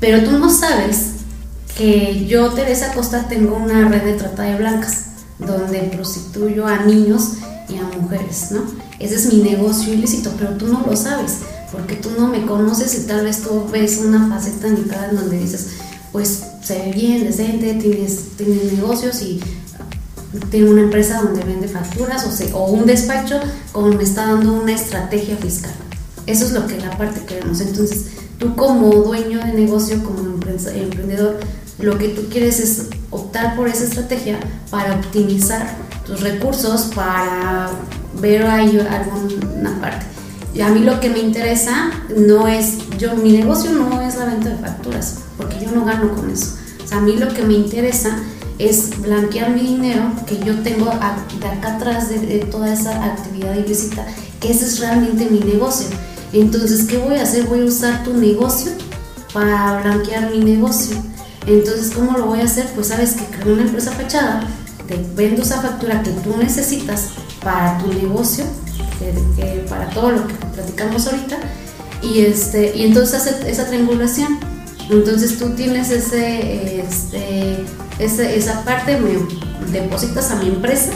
Pero tú no sabes que yo, Teresa Costa, tengo una red de trata de blancas donde prostituyo a niños y a mujeres, ¿no? Ese es mi negocio ilícito, pero tú no lo sabes, porque tú no me conoces y tal vez tú ves una faceta en en donde dices, pues se ve bien, decente, tienes, tienes negocios y tiene una empresa donde vende facturas o, o un despacho como me está dando una estrategia fiscal. Eso es lo que la parte queremos. Entonces, tú como dueño de negocio, como emprendedor, lo que tú quieres es optar por esa estrategia para optimizar tus recursos, para ver ahí alguna parte. Y a mí lo que me interesa no es, yo, mi negocio no es la venta de facturas, porque yo no gano con eso. O sea, a mí lo que me interesa es blanquear mi dinero que yo tengo de acá atrás de, de, toda esa actividad ilícita, que ese es realmente mi negocio. Entonces, ¿qué voy a hacer? Voy a usar tu negocio para blanquear mi negocio. Entonces, ¿cómo lo voy a hacer? Pues sabes que creo una empresa fachada, te vendo esa factura que tú necesitas para tu negocio para todo lo que platicamos ahorita, y, este, y entonces hace esa triangulación. Entonces tú tienes ese, este, esa parte, me depositas a mi empresa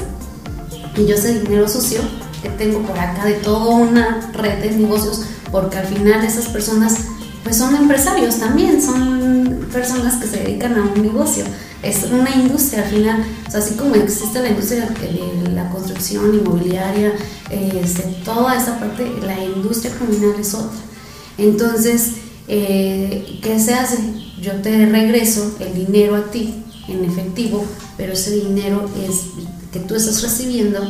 y yo ese dinero sucio que tengo por acá de toda una red de negocios, porque al final esas personas pues son empresarios también, son personas que se dedican a un negocio es una industria al final, o así como existe la industria de la construcción inmobiliaria, este, toda esa parte, la industria criminal es otra. Entonces, eh, ¿qué se hace? Yo te regreso el dinero a ti en efectivo, pero ese dinero es que tú estás recibiendo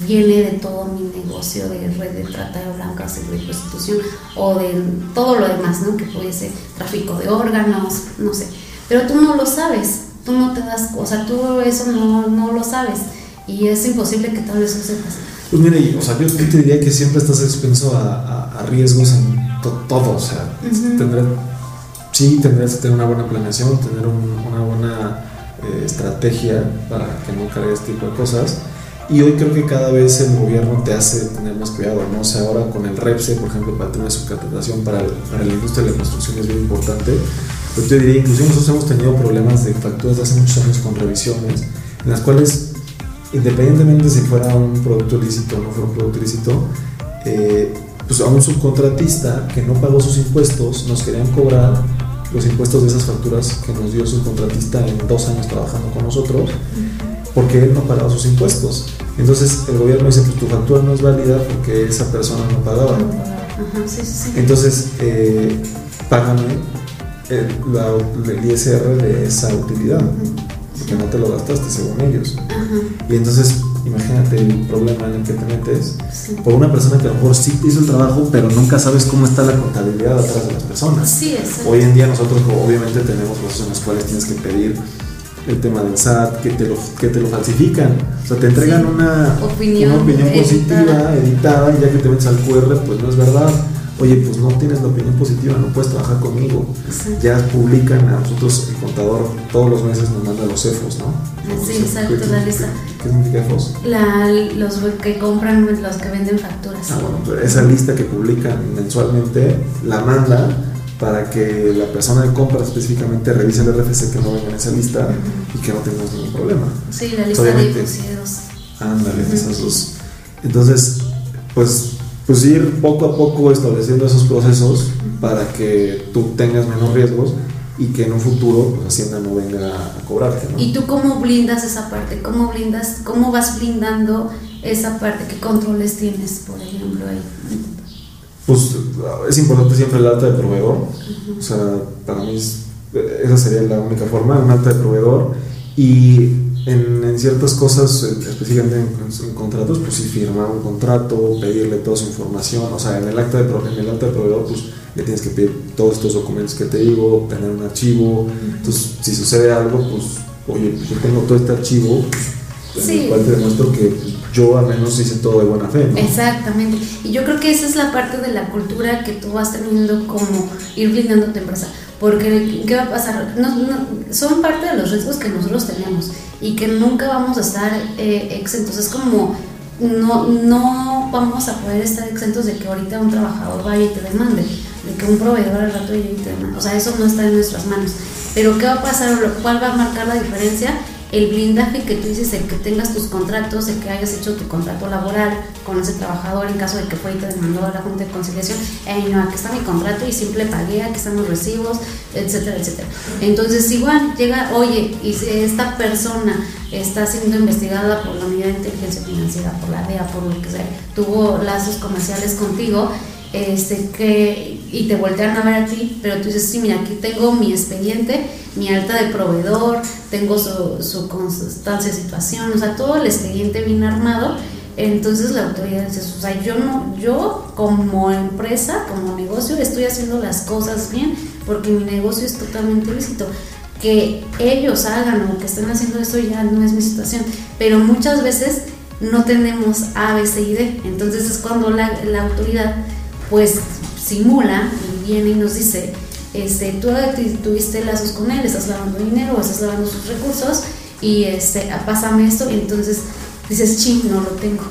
viene de todo mi negocio de red de trata de blancas y de prostitución o de todo lo demás, ¿no? Que puede ser tráfico de órganos, no sé. Pero tú no lo sabes tú no te das, o sea, tú eso no, no lo sabes y es imposible que tal vez lo sepas. Pues mire, o sea, yo te diría que siempre estás expenso a, a, riesgos en todo, o sea, sí tendrías que tener una buena planeación, tener una buena eh, estrategia para que no cargue este tipo de cosas. Y hoy creo que cada vez el gobierno te hace tener más cuidado, ¿no? O sea, ahora con el REPSE, por ejemplo, para tener su contratación para, para la industria de la construcción es bien importante pues yo diría, incluso nosotros hemos tenido problemas de facturas de hace muchos años con revisiones, en las cuales, independientemente si fuera un producto ilícito o no fuera un producto ilícito, eh, pues a un subcontratista que no pagó sus impuestos nos querían cobrar los impuestos de esas facturas que nos dio su subcontratista en dos años trabajando con nosotros, porque él no pagaba sus impuestos. Entonces el gobierno dice, pues tu factura no es válida porque esa persona no pagaba. Ajá, sí, sí, sí. Entonces, eh, págame el, la- el ISR de esa utilidad, porque no te lo gastaste según ellos. Ajá, Y entonces, imagínate el problema en el que te metes sí. por una persona que a lo mejor sí te hizo el trabajo, pero nunca sabes cómo está la contabilidad atrás de las personas. Hoy en día nosotros obviamente tenemos procesos en los cuales tienes que pedir el tema del SAT, que te lo, que te lo falsifican. O sea, te entregan Sí. una Opinión una opinión positiva, editada. editada, y ya que te metes al QR, pues no es verdad. Oye, pues no tienes la opinión positiva, no puedes trabajar conmigo. Sí. Ya publican a nosotros, el contador, todos los meses nos manda los CEFOS, ¿no? Sí, exacto, ¿Qué- la lista. ¿Qué significa CEFOS? La, los que compran, los que venden facturas. Ah, bueno, pero esa lista que publican mensualmente la manda para que la persona de compra específicamente revise el RFC que no venga en esa lista y que no tengamos ningún problema. Sí, la lista de Obviamente. considerados. Ándale, Ujú. esas dos. Entonces, pues, pues ir poco a poco estableciendo esos procesos para que tú tengas menos riesgos y que en un futuro pues, Hacienda no venga a cobrarte. ¿no? ¿Y tú cómo blindas esa parte? ¿Cómo blindas, cómo vas blindando esa parte? ¿Qué controles tienes, por ejemplo, ahí? Pues es importante siempre el alta de proveedor. O sea, para mí es- esa sería la única forma, un alta de proveedor. Y en, en ciertas cosas, específicamente en, en contratos, pues sí firmar un contrato, pedirle toda su información. O sea, en el acta de, en el acta de proveedor, pues le tienes que pedir todos estos documentos que te digo, tener un archivo. Entonces, si sucede algo, pues, oye, pues yo tengo todo este archivo en Sí. el cual te demuestro que yo al menos hice todo de buena fe. ¿no? Exactamente. Y yo creo que esa es la parte de la cultura que tú vas teniendo como ir blindando tu empresa. Porque, ¿qué va a pasar? No, no- son parte de los riesgos que nosotros tenemos y que nunca vamos a estar eh, exentos. Es como, no, no vamos a poder estar exentos de que ahorita un trabajador vaya y te demande, de que un proveedor al rato llegue y te demande. O sea, eso no está en nuestras manos. Pero, ¿qué va a pasar? ¿Cuál va a marcar la diferencia? El blindaje que tú dices, el que tengas tus contratos, el que hayas hecho tu contrato laboral con ese trabajador en caso de que fue y te demandó a la Junta de Conciliación, "Ey, no, aquí está mi contrato y simple pagué, aquí están los recibos, etcétera, etcétera. Entonces, igual llega, oye, y esta persona está siendo investigada por la Unidad de Inteligencia Financiera, por la DEA, por lo que sea, tuvo lazos comerciales contigo, este, que, y te voltean a ver a ti, pero tú dices, sí, mira, aquí tengo mi expediente, mi alta de proveedor, tengo su, su constancia de situación, o sea, todo el expediente bien armado, entonces la autoridad dice, o sea, yo no, yo como empresa, como negocio, estoy haciendo las cosas bien, porque mi negocio es totalmente lícito. Que ellos hagan o que estén haciendo eso ya no es mi situación, pero muchas veces no tenemos A, B, C y D. Entonces es cuando la, la autoridad pues simula y viene y nos dice, este, tú tu- tuviste lazos con él, estás lavando dinero, estás lavando sus recursos y este, ah, pásame esto y entonces dices, ching, no lo tengo.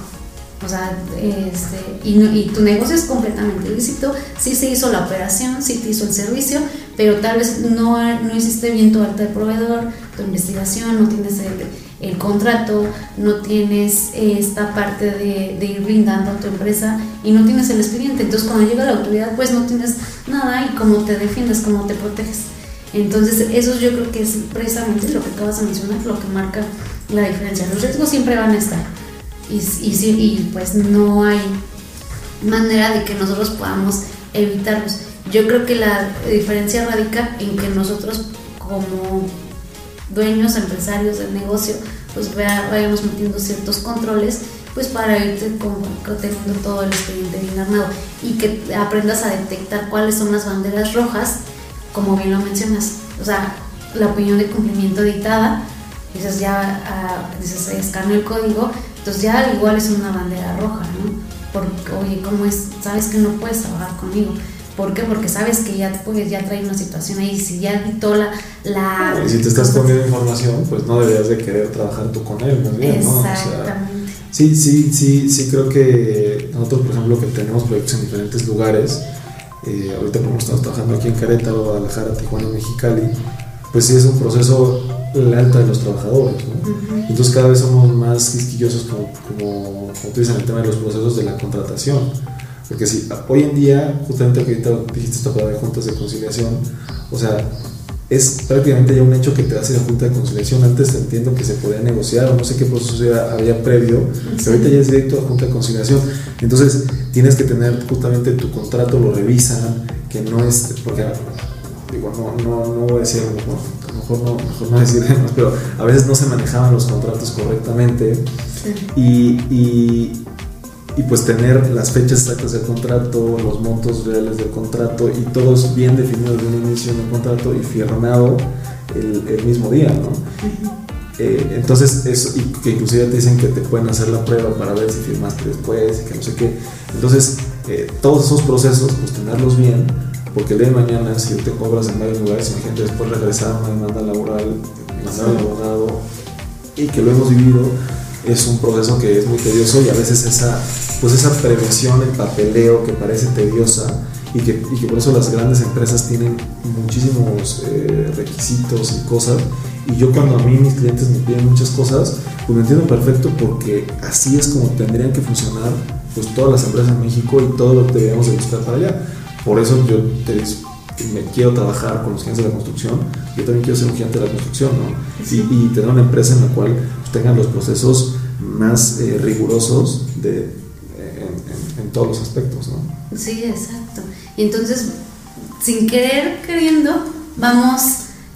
O sea, este, y, no- y tu negocio es completamente ilícito, sí se hizo la operación, sí te hizo el servicio, pero tal vez no, no hiciste bien tu alta de proveedor, tu investigación, no tienes el, el contrato, no tienes esta parte de, de ir brindando a tu empresa y no tienes el expediente. Entonces cuando llega la autoridad pues no tienes nada y cómo te defiendes, cómo te proteges. Entonces eso yo creo que es precisamente lo que acabas de mencionar, lo que marca la diferencia. Los riesgos siempre van a estar y, y, y pues no hay manera de que nosotros podamos evitarlos. Yo creo que la diferencia radica en que nosotros como dueños, empresarios del negocio, pues vayamos metiendo ciertos controles pues para irte teniendo todo el expediente bien armado y que aprendas a detectar cuáles son las banderas rojas, como bien lo mencionas. O sea, la opinión de cumplimiento editada, dices ya, ah, dices, escaneo el código, entonces ya al igual es una bandera roja, ¿no? Porque, oye, ¿cómo es? Sabes que no puedes trabajar conmigo. ¿Por qué? Porque sabes que ya puedes ya traer una situación ahí, si ya dictó la... la Y si te estás comiendo información, pues no deberías de querer trabajar tú con él, más bien, ¿no? O sea, Exactamente. sí, sí, sí, sí creo que nosotros, por ejemplo, que tenemos proyectos en diferentes lugares, eh, ahorita como estamos trabajando aquí en Querétaro, Guadalajara, Tijuana, Mexicali, pues sí es un proceso alta de los trabajadores, ¿no? Entonces cada vez somos más quisquillosos como, como, como tú dices en el tema de los procesos de la contratación. Porque si hoy en día, justamente que ahorita dijiste esta palabra de juntas de conciliación, o sea, es prácticamente ya un hecho que te hace la Junta de Conciliación. Antes entiendo que se podía negociar o no sé qué proceso había previo, pero ahorita ya es directo a Junta de Conciliación. Entonces tienes que tener justamente tu contrato, lo revisan, que no es, porque digo, no, no, no voy a decir, a lo mejor no, mejor no decir pero a veces no se manejaban los contratos correctamente y, y y pues tener las fechas exactas del contrato, los montos reales del contrato y todos bien definidos de un inicio en el contrato y firmado el, mismo día, ¿no? Eh, entonces, eso, y que inclusive te dicen que te pueden hacer la prueba para ver si firmaste después y que no sé qué. Entonces, eh, todos esos procesos, pues tenerlos bien, porque el día de mañana, si te cobras en varios lugares, imagínate después regresar a una demanda laboral, mandar al abogado, y que lo hemos vivido, es un proceso que es muy tedioso y a veces esa, pues esa prevención, el papeleo que parece tediosa y que, y que por eso las grandes empresas tienen muchísimos eh, requisitos y cosas. Y yo cuando a mí mis clientes me piden muchas cosas, pues lo entiendo perfecto porque así es como tendrían que funcionar pues todas las empresas en México y todo lo que deberíamos de buscar para allá. Por eso yo te me quiero trabajar con los gigantes de la construcción, yo también quiero ser un gigante de la construcción, ¿no? Y, tener una empresa en la cual tengan los procesos más eh, rigurosos de, en, todos los aspectos, ¿no? Sí, exacto. Y entonces, sin querer, queriendo, vamos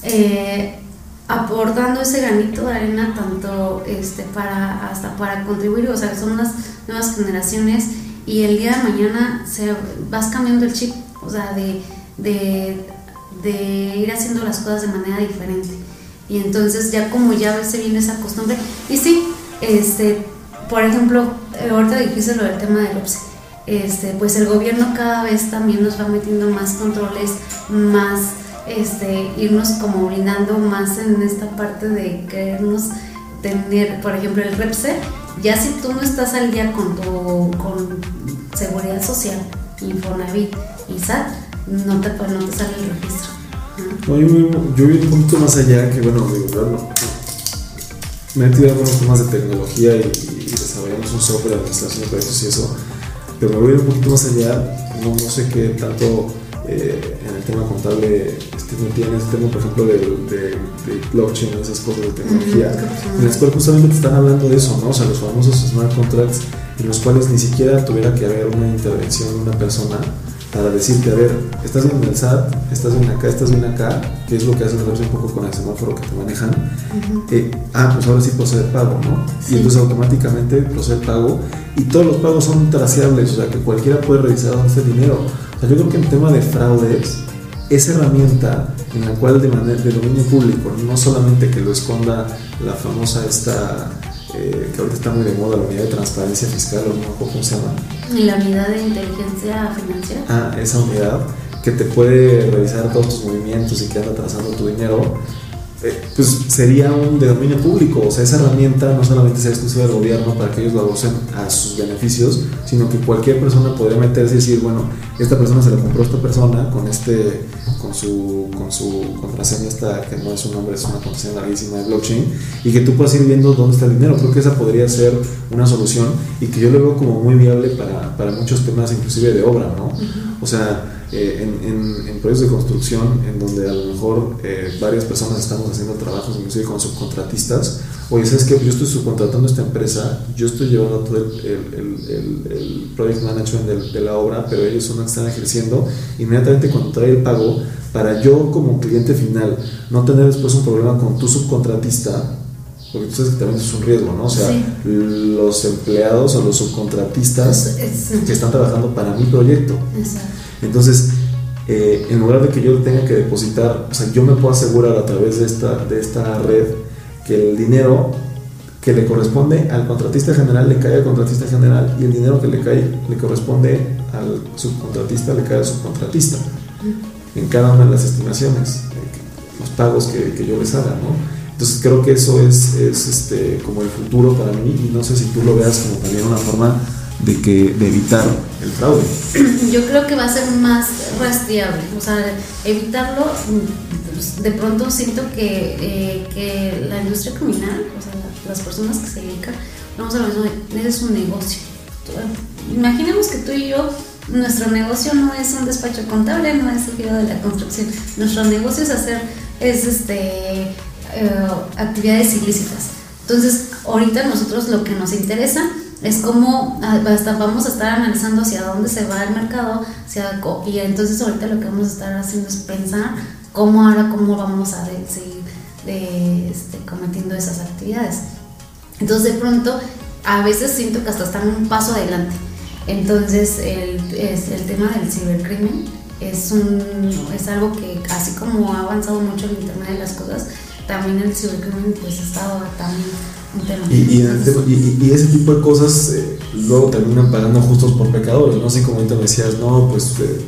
eh, aportando ese granito de arena tanto este, para, hasta para contribuir, o sea, son las nuevas generaciones y el día de mañana se, vas cambiando el chip, o sea, de, de ir haciendo las cosas de manera diferente. Y entonces ya como ya se viene esa costumbre, y sí, este, por ejemplo, eh, ahorita dijiste lo del tema del OPSE, este, pues el gobierno cada vez también nos va metiendo más controles, más este, irnos como brindando más en esta parte de querernos tener, por ejemplo, el REPSE, ya si tú no estás al día con tu con seguridad social, Infonavit y SAT, no te, no te sale el registro. No, yo, vi un poquito más allá que, bueno, digo, me he metido algunos temas de tecnología y, desarrollamos un software de administración de proyectos y eso, pero me voy a ir un poquito más allá, no, no sé qué tanto eh, en el tema contable este, no tienes, el tema, por ejemplo, de, de, de blockchain, esas cosas de tecnología, en las cuales justamente te están hablando de eso, ¿no? O sea, los famosos smart contracts, en los cuales ni siquiera tuviera que haber una intervención de una persona para decirte, a ver, estás en el SAT, estás bien acá, estás bien acá, que es lo que haces un poco con el semáforo que te manejan. Eh, ah, pues ahora sí procede pago, ¿no? Y entonces automáticamente procede pago y todos los pagos son traceables, o sea que cualquiera puede revisar dónde está el dinero. O sea, yo creo que en tema de fraudes, esa herramienta en la cual de manera de dominio público, no solamente que lo esconda la famosa esta eh, que ahorita está muy de moda, la unidad de transparencia fiscal, o no cómo se llama. La unidad de inteligencia financiera. Ah, esa unidad que te puede revisar todos tus movimientos y que anda trazando tu dinero, pues sería un de dominio público. O sea, esa herramienta no solamente sea exclusiva del gobierno para que ellos la usen a sus beneficios, sino que cualquier persona podría meterse y decir, bueno, esta persona se la compró a esta persona con este con su, con su contraseña esta, que no es un nombre, es una contraseña larguísima de blockchain, y que tú puedas ir viendo dónde está el dinero. Creo que esa podría ser una solución y que yo lo veo como muy viable para, para muchos temas, inclusive de obra, ¿no? O sea, eh, en, en, en, proyectos de construcción en donde a lo mejor eh, varias personas estamos haciendo trabajos, inclusive con subcontratistas, oye, ¿sabes qué? Yo estoy subcontratando esta empresa, yo estoy llevando todo el, el, el, el project management de, de, la obra, pero ellos son los que están ejerciendo, inmediatamente cuando trae el pago, para yo como cliente final no tener después un problema con tu subcontratista, porque tú sabes que también es un riesgo, ¿no? O sea, los empleados o los subcontratistas que están trabajando para mi proyecto. Entonces, eh, en lugar de que yo tenga que depositar, o sea, yo me puedo asegurar a través de esta, de esta red que el dinero que le corresponde al contratista general le cae al contratista general y el dinero que le cae le corresponde al subcontratista le cae al subcontratista en cada una de las estimaciones, eh, los pagos que, que yo les haga, ¿no? Entonces creo que eso es, es este, como el futuro para mí y no sé si tú lo veas como también una forma de, que, de evitar el fraude. Yo creo que va a ser más rastreable, o sea, evitarlo, pues, de pronto siento que, eh, que la industria criminal, o sea, las personas que se dedican, vamos a lo mismo, es un negocio. Imaginemos que tú y yo nuestro negocio no es un despacho contable, no es el de la construcción. Nuestro negocio es hacer es este, eh, actividades ilícitas. Entonces, ahorita nosotros lo que nos interesa es cómo ah, vamos a estar analizando hacia dónde se va el mercado, y entonces ahorita lo que vamos a estar haciendo es pensar cómo ahora, cómo vamos a seguir este, cometiendo esas actividades. Entonces de pronto, a veces siento que hasta están un paso adelante. Entonces el, el tema del cibercrimen es, un, es algo que así como ha avanzado mucho el Internet de las Cosas, también el cibercrimen pues ha estado también y, y, ese tipo de cosas eh, luego terminan pagando justos por pecadores, ¿no? Así como ahorita me decías, no, pues eh,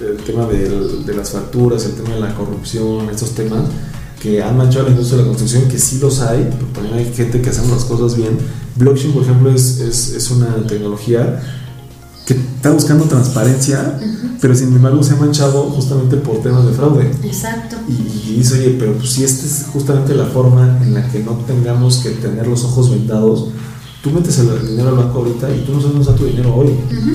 el tema de, de, las facturas, el tema de la corrupción, estos temas que han manchado la industria de la construcción, que sí los hay, pero también hay gente que hace las cosas bien. Blockchain, por ejemplo, es, es, es una tecnología que está buscando transparencia, pero sin embargo se ha manchado justamente por temas de fraude. Exacto. Y, dice, oye, pero pues si esta es justamente la forma en la que no tengamos que tener los ojos vendados, tú metes el dinero al banco ahorita y tú no sabes dónde está tu dinero hoy.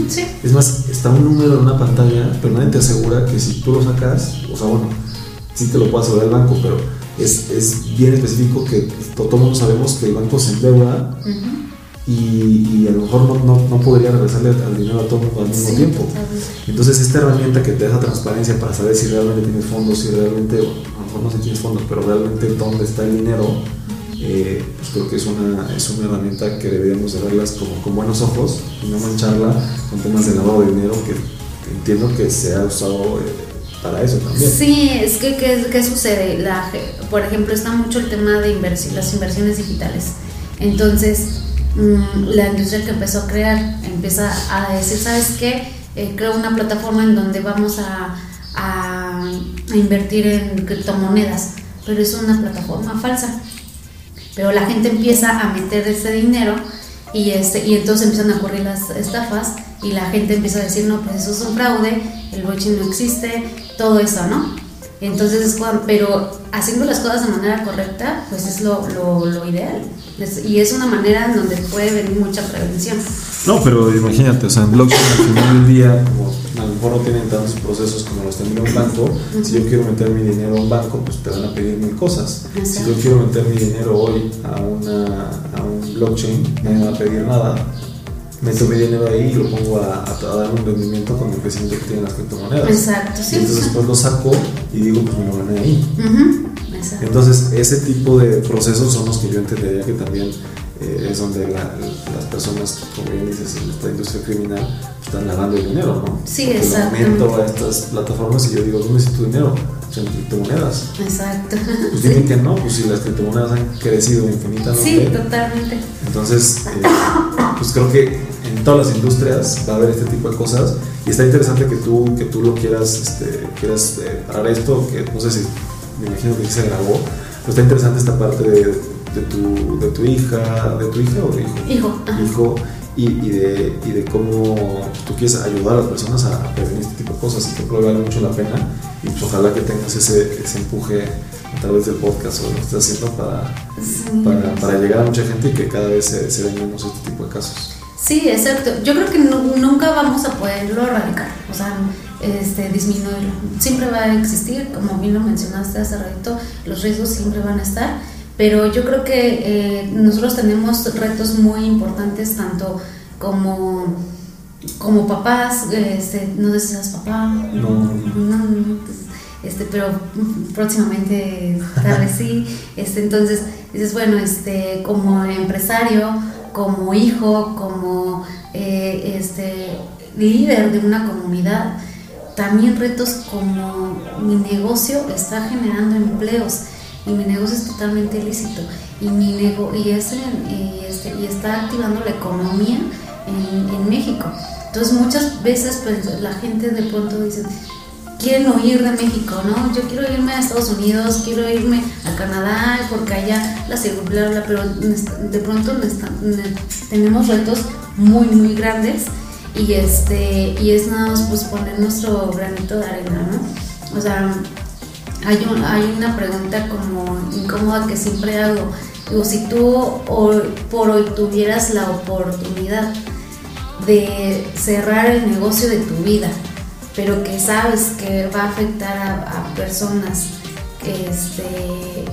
sí. Es más, está un número en una pantalla, pero nadie te asegura que si tú lo sacas, o sea, bueno, sí te lo puede asegurar el banco, pero es, es bien específico que todo mundo sabemos que el banco se endeuda y, a lo mejor no, no, no, podría regresarle al dinero a todo al mismo tiempo. Entonces esta herramienta que te deja transparencia para saber si realmente tienes fondos, si realmente, a lo mejor no sé si tienes fondos, pero realmente dónde está el dinero, eh, pues creo que es una, es una herramienta que deberíamos de verlas como, con buenos ojos y no mancharla con temas de lavado de dinero que, entiendo que se ha usado eh, para eso también. Sí, es que ¿qué, sucede? La, por ejemplo, está mucho el tema de las inversiones digitales. Entonces, la industria que empezó a crear empieza a decir, ¿sabes qué? Eh, creo una plataforma en donde vamos a, invertir en criptomonedas, pero es una plataforma falsa. Pero la gente empieza a meter ese dinero y, este, y entonces empiezan a ocurrir las estafas y la gente empieza a decir, no, pues eso es un fraude, el blockchain no existe, todo eso, ¿no? Entonces pero haciendo las cosas de manera correcta, pues es lo, lo, lo ideal. y es una manera en donde puede venir mucha prevención. No, pero imagínate, o sea, en blockchain al final del día, como a lo mejor no tienen tantos procesos como los tendría un banco, si yo quiero meter mi dinero a un banco, pues te van a pedir mil cosas. Si yo quiero meter mi dinero hoy a, una, a un blockchain, nadie me va a pedir nada meto mi dinero ahí y lo pongo a, dar un rendimiento con el crecimiento que tienen las criptomonedas. Exacto, sí. Y entonces después lo saco y digo, pues me lo gané ahí. Entonces, ese tipo de procesos son los que yo entendería que también eh, es donde las personas, como bien dices, en esta industria criminal, están lavando el dinero, ¿no? Sí, exacto. meto a estas plataformas y yo digo, ¿dónde está tu dinero? en criptomonedas. Exacto. Pues dicen que no, pues si las criptomonedas han crecido infinitamente. Sí, totalmente. Entonces, eh, pues creo que en todas las industrias va a haber este tipo de cosas y está interesante que tú, que tú lo quieras, este, quieras eh, parar esto, que no sé si, me imagino que se grabó, pero está interesante esta parte de, de, tu, de tu hija, de tu hija o de hijo. Hijo. Hijo y, y, de, y de cómo tú quieres ayudar a las personas a prevenir este tipo de cosas y que vale mucho la pena y pues ojalá que tengas ese, ese empuje a través del podcast o lo que estás haciendo para, para, para, llegar a mucha gente y que cada vez se, se den menos este tipo de casos. Sí, exacto. Yo creo que nunca vamos a poderlo erradicar, o sea, este, disminuirlo. Siempre va a existir, como bien lo mencionaste hace rato, los riesgos siempre van a estar, pero yo creo que eh, nosotros tenemos retos muy importantes, tanto como, como papás, este, no seas papá, no, no, pues, este, pero próximamente tal vez sí, este, entonces dices, bueno, este, como empresario, como hijo, como eh, este, líder de una comunidad, también retos como mi negocio está generando empleos y mi negocio es totalmente ilícito y mi nego y, este, y está activando la economía en, en, México. Entonces muchas veces pues, la gente de pronto dice, quieren huir de México, ¿no? Yo quiero irme a Estados Unidos, quiero irme a Canadá porque allá la seguridad, pero de pronto tenemos retos muy, muy grandes y, este, y es nada más pues poner nuestro granito de arena, ¿no? O sea, hay, hay una pregunta como incómoda que siempre hago. Digo, si tú por hoy tuvieras la oportunidad de cerrar el negocio de tu vida, pero que sabes que va a afectar a, personas que, este,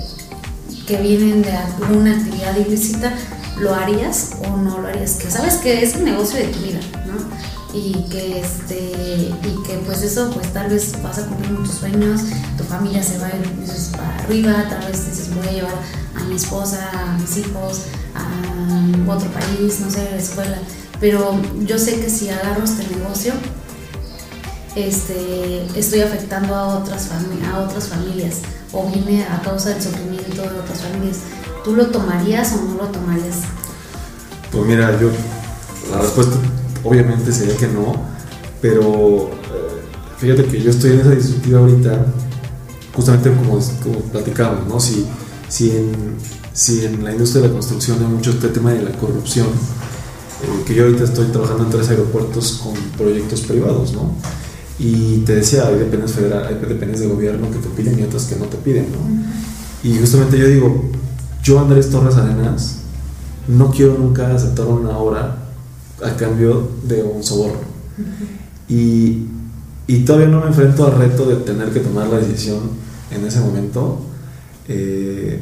que vienen de alguna actividad ilícita, ¿lo harías o no lo harías? Que sabes que es un negocio de tu vida, ¿no? y que este y que pues eso pues tal vez vas a cumplir muchos sueños tu familia se va a ir dices, para arriba tal vez dices voy a llevar a mi esposa a mis hijos a otro país no sé a la escuela pero yo sé que si agarro este negocio este, estoy afectando a otras, a otras familias o viene a causa del sufrimiento de otras familias. ¿Tú lo tomarías o no lo tomarías? Pues mira, yo, la respuesta obviamente sería que no, pero eh, fíjate que yo estoy en esa disyuntiva ahorita, justamente como, como platicamos, ¿no? Si, si, en, si en la industria de la construcción hay mucho este tema de la corrupción, eh, que yo ahorita estoy trabajando en tres aeropuertos con proyectos privados, ¿no? Y te decía, hay dependes, federal, hay dependes de gobierno que te piden y otras que no te piden, ¿no? Y justamente yo digo, yo Andrés Torres Arenas, no quiero nunca aceptar una obra a cambio de un soborno. y, y, todavía no me enfrento al reto de tener que tomar la decisión en ese momento. Eh,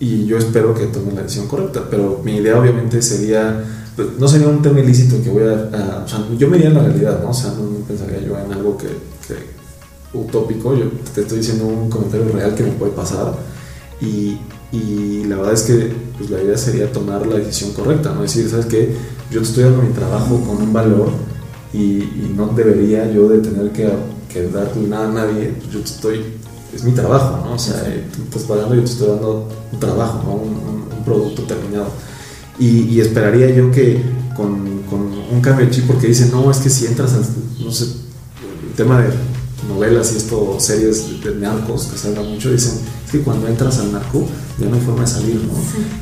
y yo espero que tome la decisión correcta, pero mi idea obviamente sería no sería un tema ilícito que voy a, o sea, yo me iría en la realidad, ¿no? O sea, no, pensaría yo en algo que, utópico, yo te estoy diciendo un comentario real que me puede pasar y, y la verdad es que pues, la idea sería tomar la decisión correcta, ¿no? Decir, ¿sabes qué? Yo estoy dando mi trabajo con un valor y, no debería yo tener que, que darle nada a nadie, pues, yo estoy, es mi trabajo, ¿no? O sea, tú estás pagando yo te estoy dando un trabajo, ¿no? un producto terminado. Y, esperaría yo que con, con, un cambio de chip, porque dicen, no, es que si entras al, no sé, el tema de novelas y esto, series de, narcos que se habla mucho, dicen, es que cuando entras al narco ya no hay forma de salir, ¿no?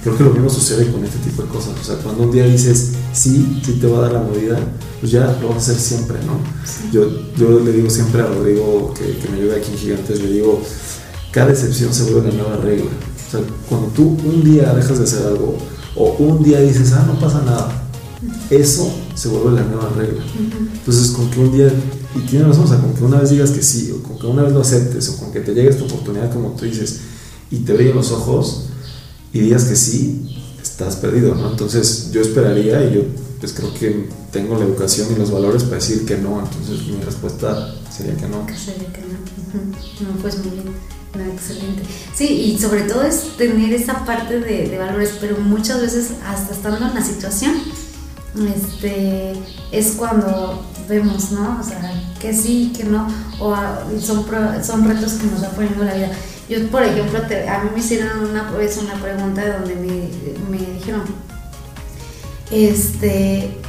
Creo que lo mismo sucede con este tipo de cosas. O sea, cuando un día dices, sí, sí te va a dar la movida, pues ya lo vas a hacer siempre, ¿no? Yo, yo le digo siempre a Rodrigo, que, que me ayuda aquí en Gigantes, le digo, cada excepción se vuelve una nueva regla. O sea, cuando tú un día dejas de hacer algo, o un día dices, ah, no pasa nada, eso se vuelve la nueva regla. Entonces, con que un día, y tienes razón, o sea, con que una vez digas que sí, o con que una vez lo aceptes, o con que te llegue esta oportunidad, como tú dices, y te brillen los ojos y digas que sí, estás perdido, ¿no? Entonces, yo esperaría y yo, pues creo que tengo la educación y los valores para decir que no, entonces mi respuesta sería que no. Sería que no. No, pues muy bien. Ah, excelente. Sí, y sobre todo es tener esa parte de, valores, pero muchas veces hasta estando en la situación, este, es cuando vemos, ¿no? O sea, que sí, que no, o son, son retos que nos va poniendo la vida. Yo, por ejemplo, a mí me hicieron una, pues, una pregunta donde me, me dijeron, este,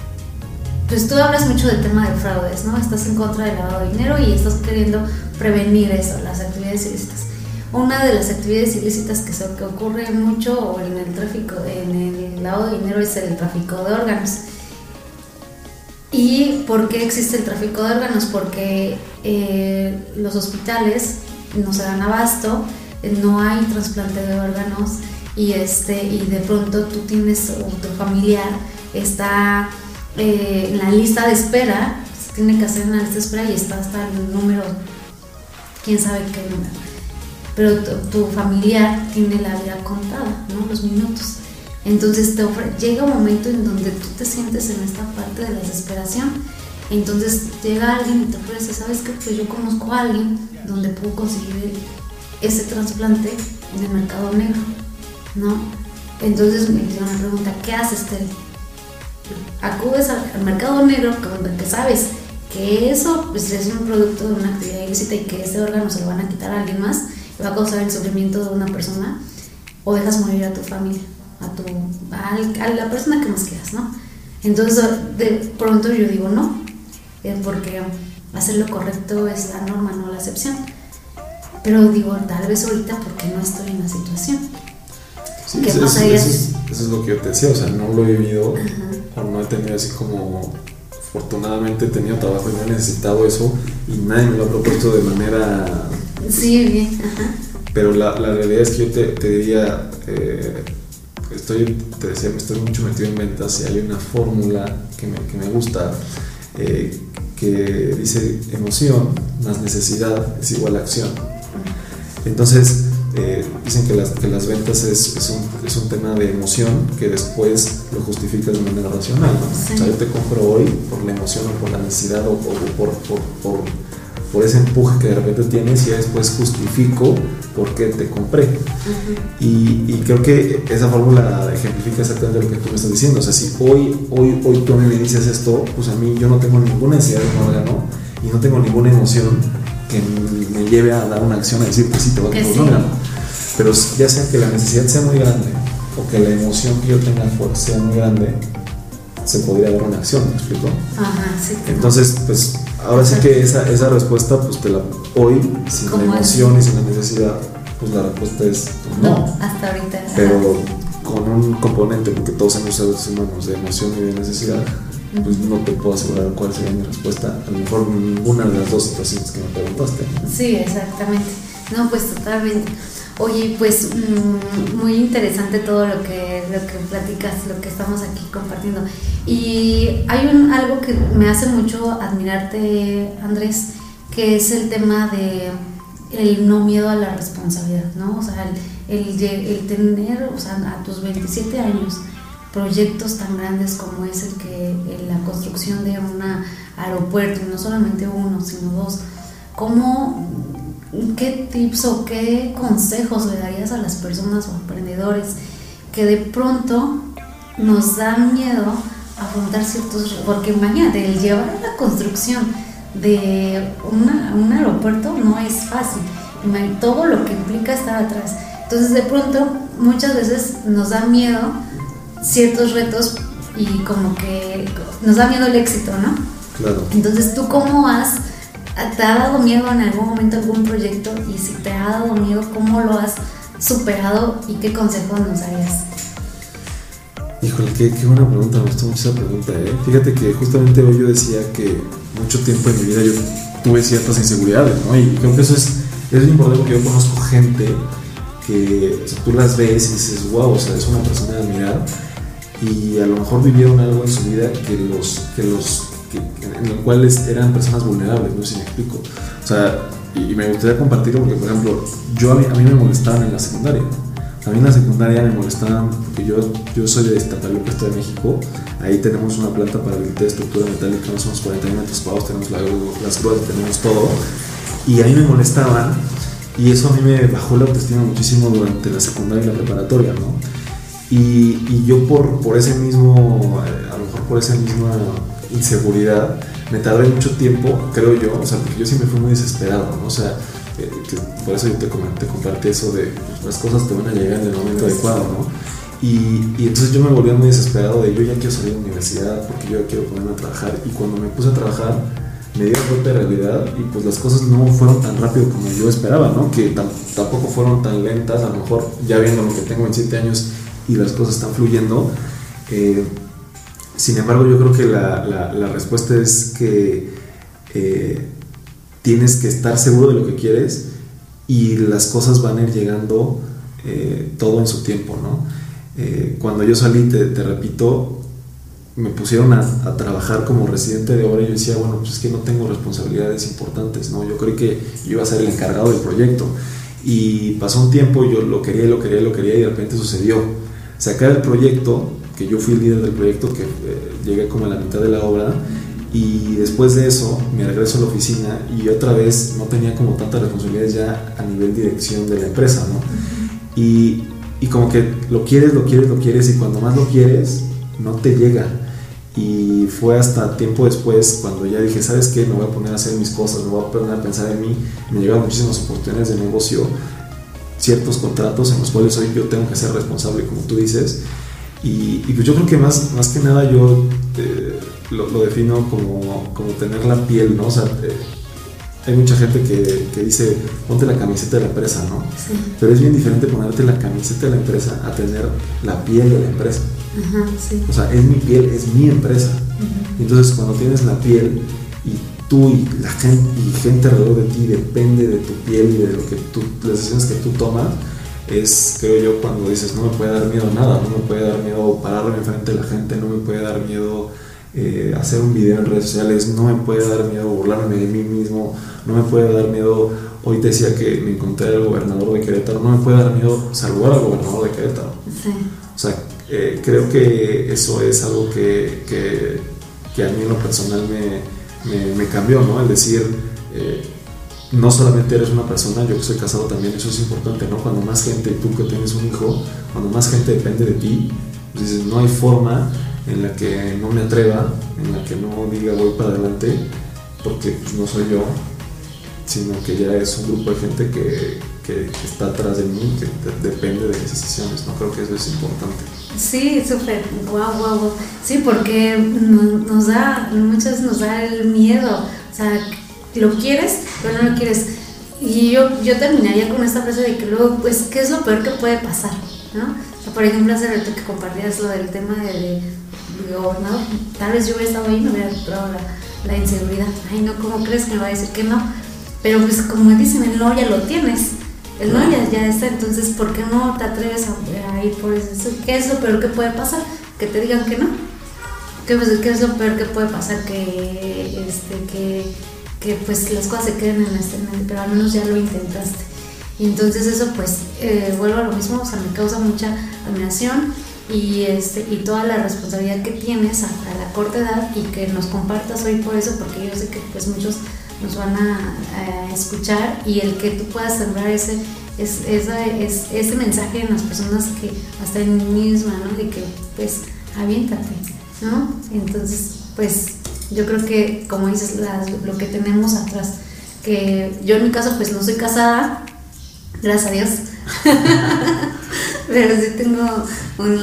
pues tú hablas mucho del tema de fraudes, ¿no? Estás en contra del lavado de dinero y estás queriendo prevenir eso, las actividades ilícitas. Una de las actividades ilícitas que, se, que ocurre mucho en el tráfico, en el lavado de dinero es el tráfico de órganos. ¿Y por qué existe el tráfico de órganos? Porque eh, los hospitales no se dan abasto, no hay trasplante de órganos y, este, y de pronto tú tienes, o tu familiar está eh, en la lista de espera, tiene que hacer una lista de espera y está hasta el número, quién sabe qué número pero tu, familiar tiene la vida contada, ¿no? Los minutos. Entonces te llega un momento en donde tú te sientes en esta parte de la desesperación. Entonces llega alguien y te ofrece, ¿sabes qué? Pues yo conozco a alguien donde puedo conseguir ese trasplante el mercado negro, ¿no? Entonces me hicieron la pregunta, ¿qué haces, Tel? Acudes al, mercado negro que sabes que eso pues, es un producto de una actividad ilícita y que ese órgano se lo van a quitar a alguien más va a causar el sufrimiento de una persona o dejas morir a tu familia, a, tu, a, la persona que más quieras, ¿no? Entonces, de pronto yo digo no, eh, porque hacer lo correcto es la norma, no la excepción. Pero digo, tal vez ahorita porque no estoy en la situación. Sí, eso, eso, es, lo que yo te decía, o sea, no lo he vivido o no he tenido así como afortunadamente he tenido trabajo y no he necesitado eso y nadie me lo ha propuesto de manera Sí, bien. Pero la, la, realidad es que yo te, te diría, eh, estoy, te decía, estoy mucho metido en ventas y hay una fórmula que me, que me gusta eh, que dice emoción más necesidad es igual a acción. Entonces, eh, dicen que las, que las ventas es, es, un, es, un, tema de emoción que después lo justificas de manera racional. ¿no? O sea, yo te compro hoy por la emoción o por la necesidad o, o por, por, por, por, ese empuje que de repente tienes y ya después justifico por qué te compré. Uh -huh. y, y, creo que esa fórmula ejemplifica exactamente lo que tú me estás diciendo. O sea, si hoy, hoy, hoy tú a mí me dices esto, pues a mí yo no tengo ninguna necesidad de un órgano y no tengo ninguna emoción que me lleve a dar una acción a decir, pues sí, te voy a comprar un órgano. Pero ya sea que la necesidad sea muy grande o que la emoción que yo tenga sea muy grande, se podría dar una acción, ¿me explico? Ajá, sí. Entonces, pues ahora sí que esa, esa respuesta, pues te la hoy, sin la emoción y sin la necesidad, pues la respuesta es pues, no. no. Hasta ahorita. Pero con un componente, porque todos somos seres humanos, de emoción y de necesidad, pues no te puedo asegurar cuál sería mi respuesta. A lo mejor ninguna de las dos situaciones que me preguntaste. Sí, exactamente. No, pues totalmente. Oye, pues mmm, muy interesante todo lo que, lo que platicas, lo que estamos aquí compartiendo. Y hay un, algo que me hace mucho admirarte, Andrés, que es el tema de el no miedo a la responsabilidad, ¿no? O sea, el, el, el tener, o sea, a tus 27 años, proyectos tan grandes como es el que la construcción de un aeropuerto, y no solamente uno, sino dos, ¿cómo, qué tips o qué consejos le darías a las personas o emprendedores que de pronto nos dan miedo afrontar ciertos, porque imagínate, el llevar la construcción de una, un aeropuerto no es fácil, todo lo que implica estar atrás. Entonces de pronto muchas veces nos da miedo ciertos retos y como que nos da miedo el éxito, ¿no? Claro. Entonces, ¿tú cómo has, te ha dado miedo en algún momento algún proyecto? Y si te ha dado miedo, ¿cómo lo has superado y qué consejos nos darías? Híjole, qué, qué buena pregunta, me gustó mucho esa pregunta, ¿eh? Fíjate que justamente hoy yo decía que mucho tiempo en mi vida yo tuve ciertas inseguridades, ¿no? Y creo que eso es, es importante porque yo conozco gente que o sea, tú las ves y dices, wow, o sea, es una persona de admirar y a lo mejor vivieron algo en su vida que los, que los, que, en el cual eran personas vulnerables, no sé si me explico. O sea, y, y me gustaría compartirlo porque, por ejemplo, yo a mí, a mí me molestaban en la secundaria. A mí en la secundaria me molestaban porque yo, yo soy de Iztapalapa, Estado de México. Ahí tenemos una planta para habilitar estructura metálica, unos 40 metros cuadrados, tenemos la, las grúas, tenemos todo. Y a mí me molestaban y eso a mí me bajó la autoestima muchísimo durante la secundaria y la preparatoria, ¿no? Y, y yo por, por ese mismo, a lo mejor por esa misma inseguridad, me tardé mucho tiempo, creo yo, o sea, porque yo siempre fui muy desesperado, ¿no? O sea, eh, por eso yo te, comenté, compartí eso de pues, las cosas te van a llegar en el momento adecuado, ¿no? Y, y, entonces yo me volví muy desesperado de yo ya quiero salir de la universidad porque yo ya quiero ponerme a trabajar. Y cuando me puse a trabajar, me di cuenta de realidad y pues las cosas no fueron tan rápido como yo esperaba, ¿no? Que tampoco fueron tan lentas, a lo mejor ya viendo lo que tengo en 7 años y las cosas están fluyendo. Eh, sin embargo, yo creo que la, la, respuesta es que eh, tienes que estar seguro de lo que quieres y las cosas van a ir llegando eh, todo en su tiempo, ¿no? Cuando yo salí, te, te repito, me pusieron a, a, trabajar como residente de obra y yo decía, bueno, pues es que no tengo responsabilidades importantes, ¿no? Yo creí que yo iba a ser el encargado del proyecto. Y pasó un tiempo, yo lo quería, lo quería, lo quería y de repente sucedió. Sacar el proyecto, que yo fui el líder del proyecto, que eh, llegué como a la mitad de la obra, y después de eso me regreso a la oficina y otra vez no tenía como tantas responsabilidades ya a nivel dirección de la empresa, ¿no? Y, y como que lo quieres, lo quieres, lo quieres y cuando más lo quieres, no te llega. Y fue hasta tiempo después cuando ya dije, ¿sabes qué? Me voy a poner a hacer mis cosas, me voy a poner a pensar en mí. Me llegaron muchísimas oportunidades de negocio, ciertos contratos en los cuales hoy yo tengo que ser responsable, como tú dices. Y, y pues yo creo que más, más que nada yo eh, lo, lo, defino como, como tener la piel, ¿no? O sea, eh, hay mucha gente que, que, dice, ponte la camiseta de la empresa, ¿no? Sí. Pero es bien diferente ponerte la camiseta de la empresa a tener la piel de la empresa. Ajá, sí. O sea, es mi piel, es mi empresa. Entonces, cuando tienes la piel y tú y la gente, y gente alrededor de ti depende de tu piel y de lo que tú, las decisiones que tú tomas, es, creo yo, cuando dices, no me puede dar miedo nada, no me puede dar miedo pararme enfrente de la gente, no me puede dar miedo eh, hacer un video en redes sociales, no me puede dar miedo burlarme de mí mismo, no me puede dar miedo hoy te decía que me encontré al gobernador de Querétaro, no me puede dar miedo saludar al gobernador de Querétaro. Sí. O sea, eh, creo que eso es algo que, que, que, a mí en lo personal me, me, me cambió, ¿no? El decir, eh, no solamente eres una persona, yo que soy casado también, eso es importante, ¿no? Cuando más gente, tú que tienes un hijo, cuando más gente depende de ti, pues dices, no hay forma en la que no me atreva, en la que no diga voy para adelante, porque pues, no soy yo, sino que ya es un grupo de gente que, que, que está atrás de mí, que de- depende de mis decisiones, ¿no? Creo que eso es importante. Sí, súper, guau, guau, guau. Sí, porque no- nos da, muchas nos da el miedo. O sea, lo quieres, pero no lo quieres. Y yo, yo terminaría con esta frase de que luego, pues, ¿qué es lo peor que puede pasar? ¿No? O sea, por ejemplo, hace rato que compartías lo del tema de, de, gobernador, tal vez yo hubiera estado ahí y me hubiera entrado la, inseguridad. Ay, no, ¿cómo crees que me va a decir que no? Pero pues como dicen, no ya lo tienes. No ya, ya está, entonces ¿por qué no te atreves a, ir por eso? ¿Qué es lo peor que puede pasar? Que te digan que no. ¿Qué, pues, qué es lo peor que puede pasar? Que, este, que, que pues las cosas se queden en este medio, pero al menos ya lo intentaste. Y entonces eso pues eh, vuelvo a lo mismo, o sea, me causa mucha admiración y, este, y toda la responsabilidad que tienes a, a la corta edad y que nos compartas hoy por eso, porque yo sé que pues muchos nos van a, a escuchar y el que tú puedas sembrar ese, es, ese mensaje en las personas que hasta en mí misma, ¿no? De que pues aviéntate, ¿no? Entonces pues yo creo que como dices, las- lo que tenemos atrás, que yo en mi caso pues no soy casada, gracias a Dios, pero sí tengo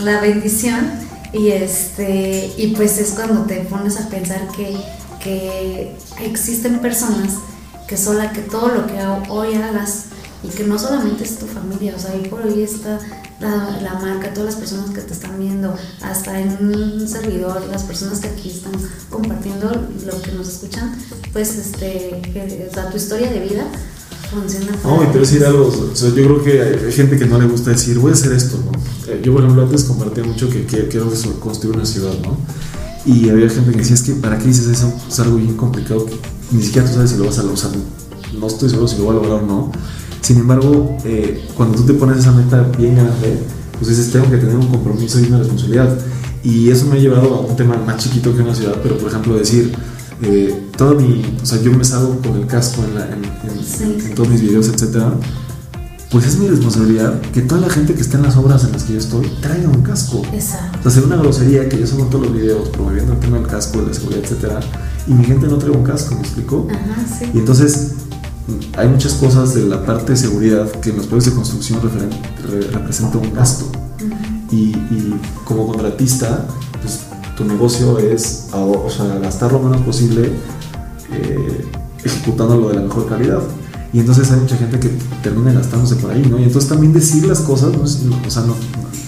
la bendición y este y pues es cuando te pones a pensar que, que existen personas que sola que todo lo que hoy hagas y que no solamente es tu familia, o sea, ahí por hoy está la, la marca, todas las personas que te están viendo, hasta en un servidor, las personas que aquí están compartiendo lo que nos escuchan, pues este, que, o sea, tu historia de vida funciona. No, y te voy a decir algo, o sea, yo creo que hay, gente que no le gusta decir, voy a hacer esto, ¿no? Eh, yo, por ejemplo, antes compartía mucho que, quiero construir una ciudad, ¿no? Y había gente que decía, es que, ¿para qué dices eso? Es algo bien complicado que ni siquiera tú sabes si lo vas a lograr, no estoy seguro si lo voy a lograr o no. Sin embargo, eh, cuando tú te pones esa meta bien grande, pues dices, tengo que tener un compromiso y una responsabilidad. Y eso me ha llevado a un tema más chiquito que una ciudad, pero por ejemplo decir, eh, todo mi, o sea, yo me salgo con el casco en, la- en- en- Sí. en todos mis videos, etcétera, pues es mi responsabilidad que toda la gente que está en las obras en las que yo estoy traiga un casco. Exacto. O sea, una grosería que yo subo todos los videos promoviendo el tema del casco, de la seguridad, etcétera, y mi gente no trae un casco, ¿me explico? Ajá, sí. Y entonces hay muchas cosas de la parte de seguridad que en los proyectos de construcción re- representa un gasto. Y, y como contratista, pues tu negocio es ahor- o sea, gastar lo menos posible eh, ejecutándolo de la mejor calidad. Y entonces hay mucha gente que termina gastándose por ahí, ¿no? Y entonces también decir las cosas, ¿no? Es- o sea, no,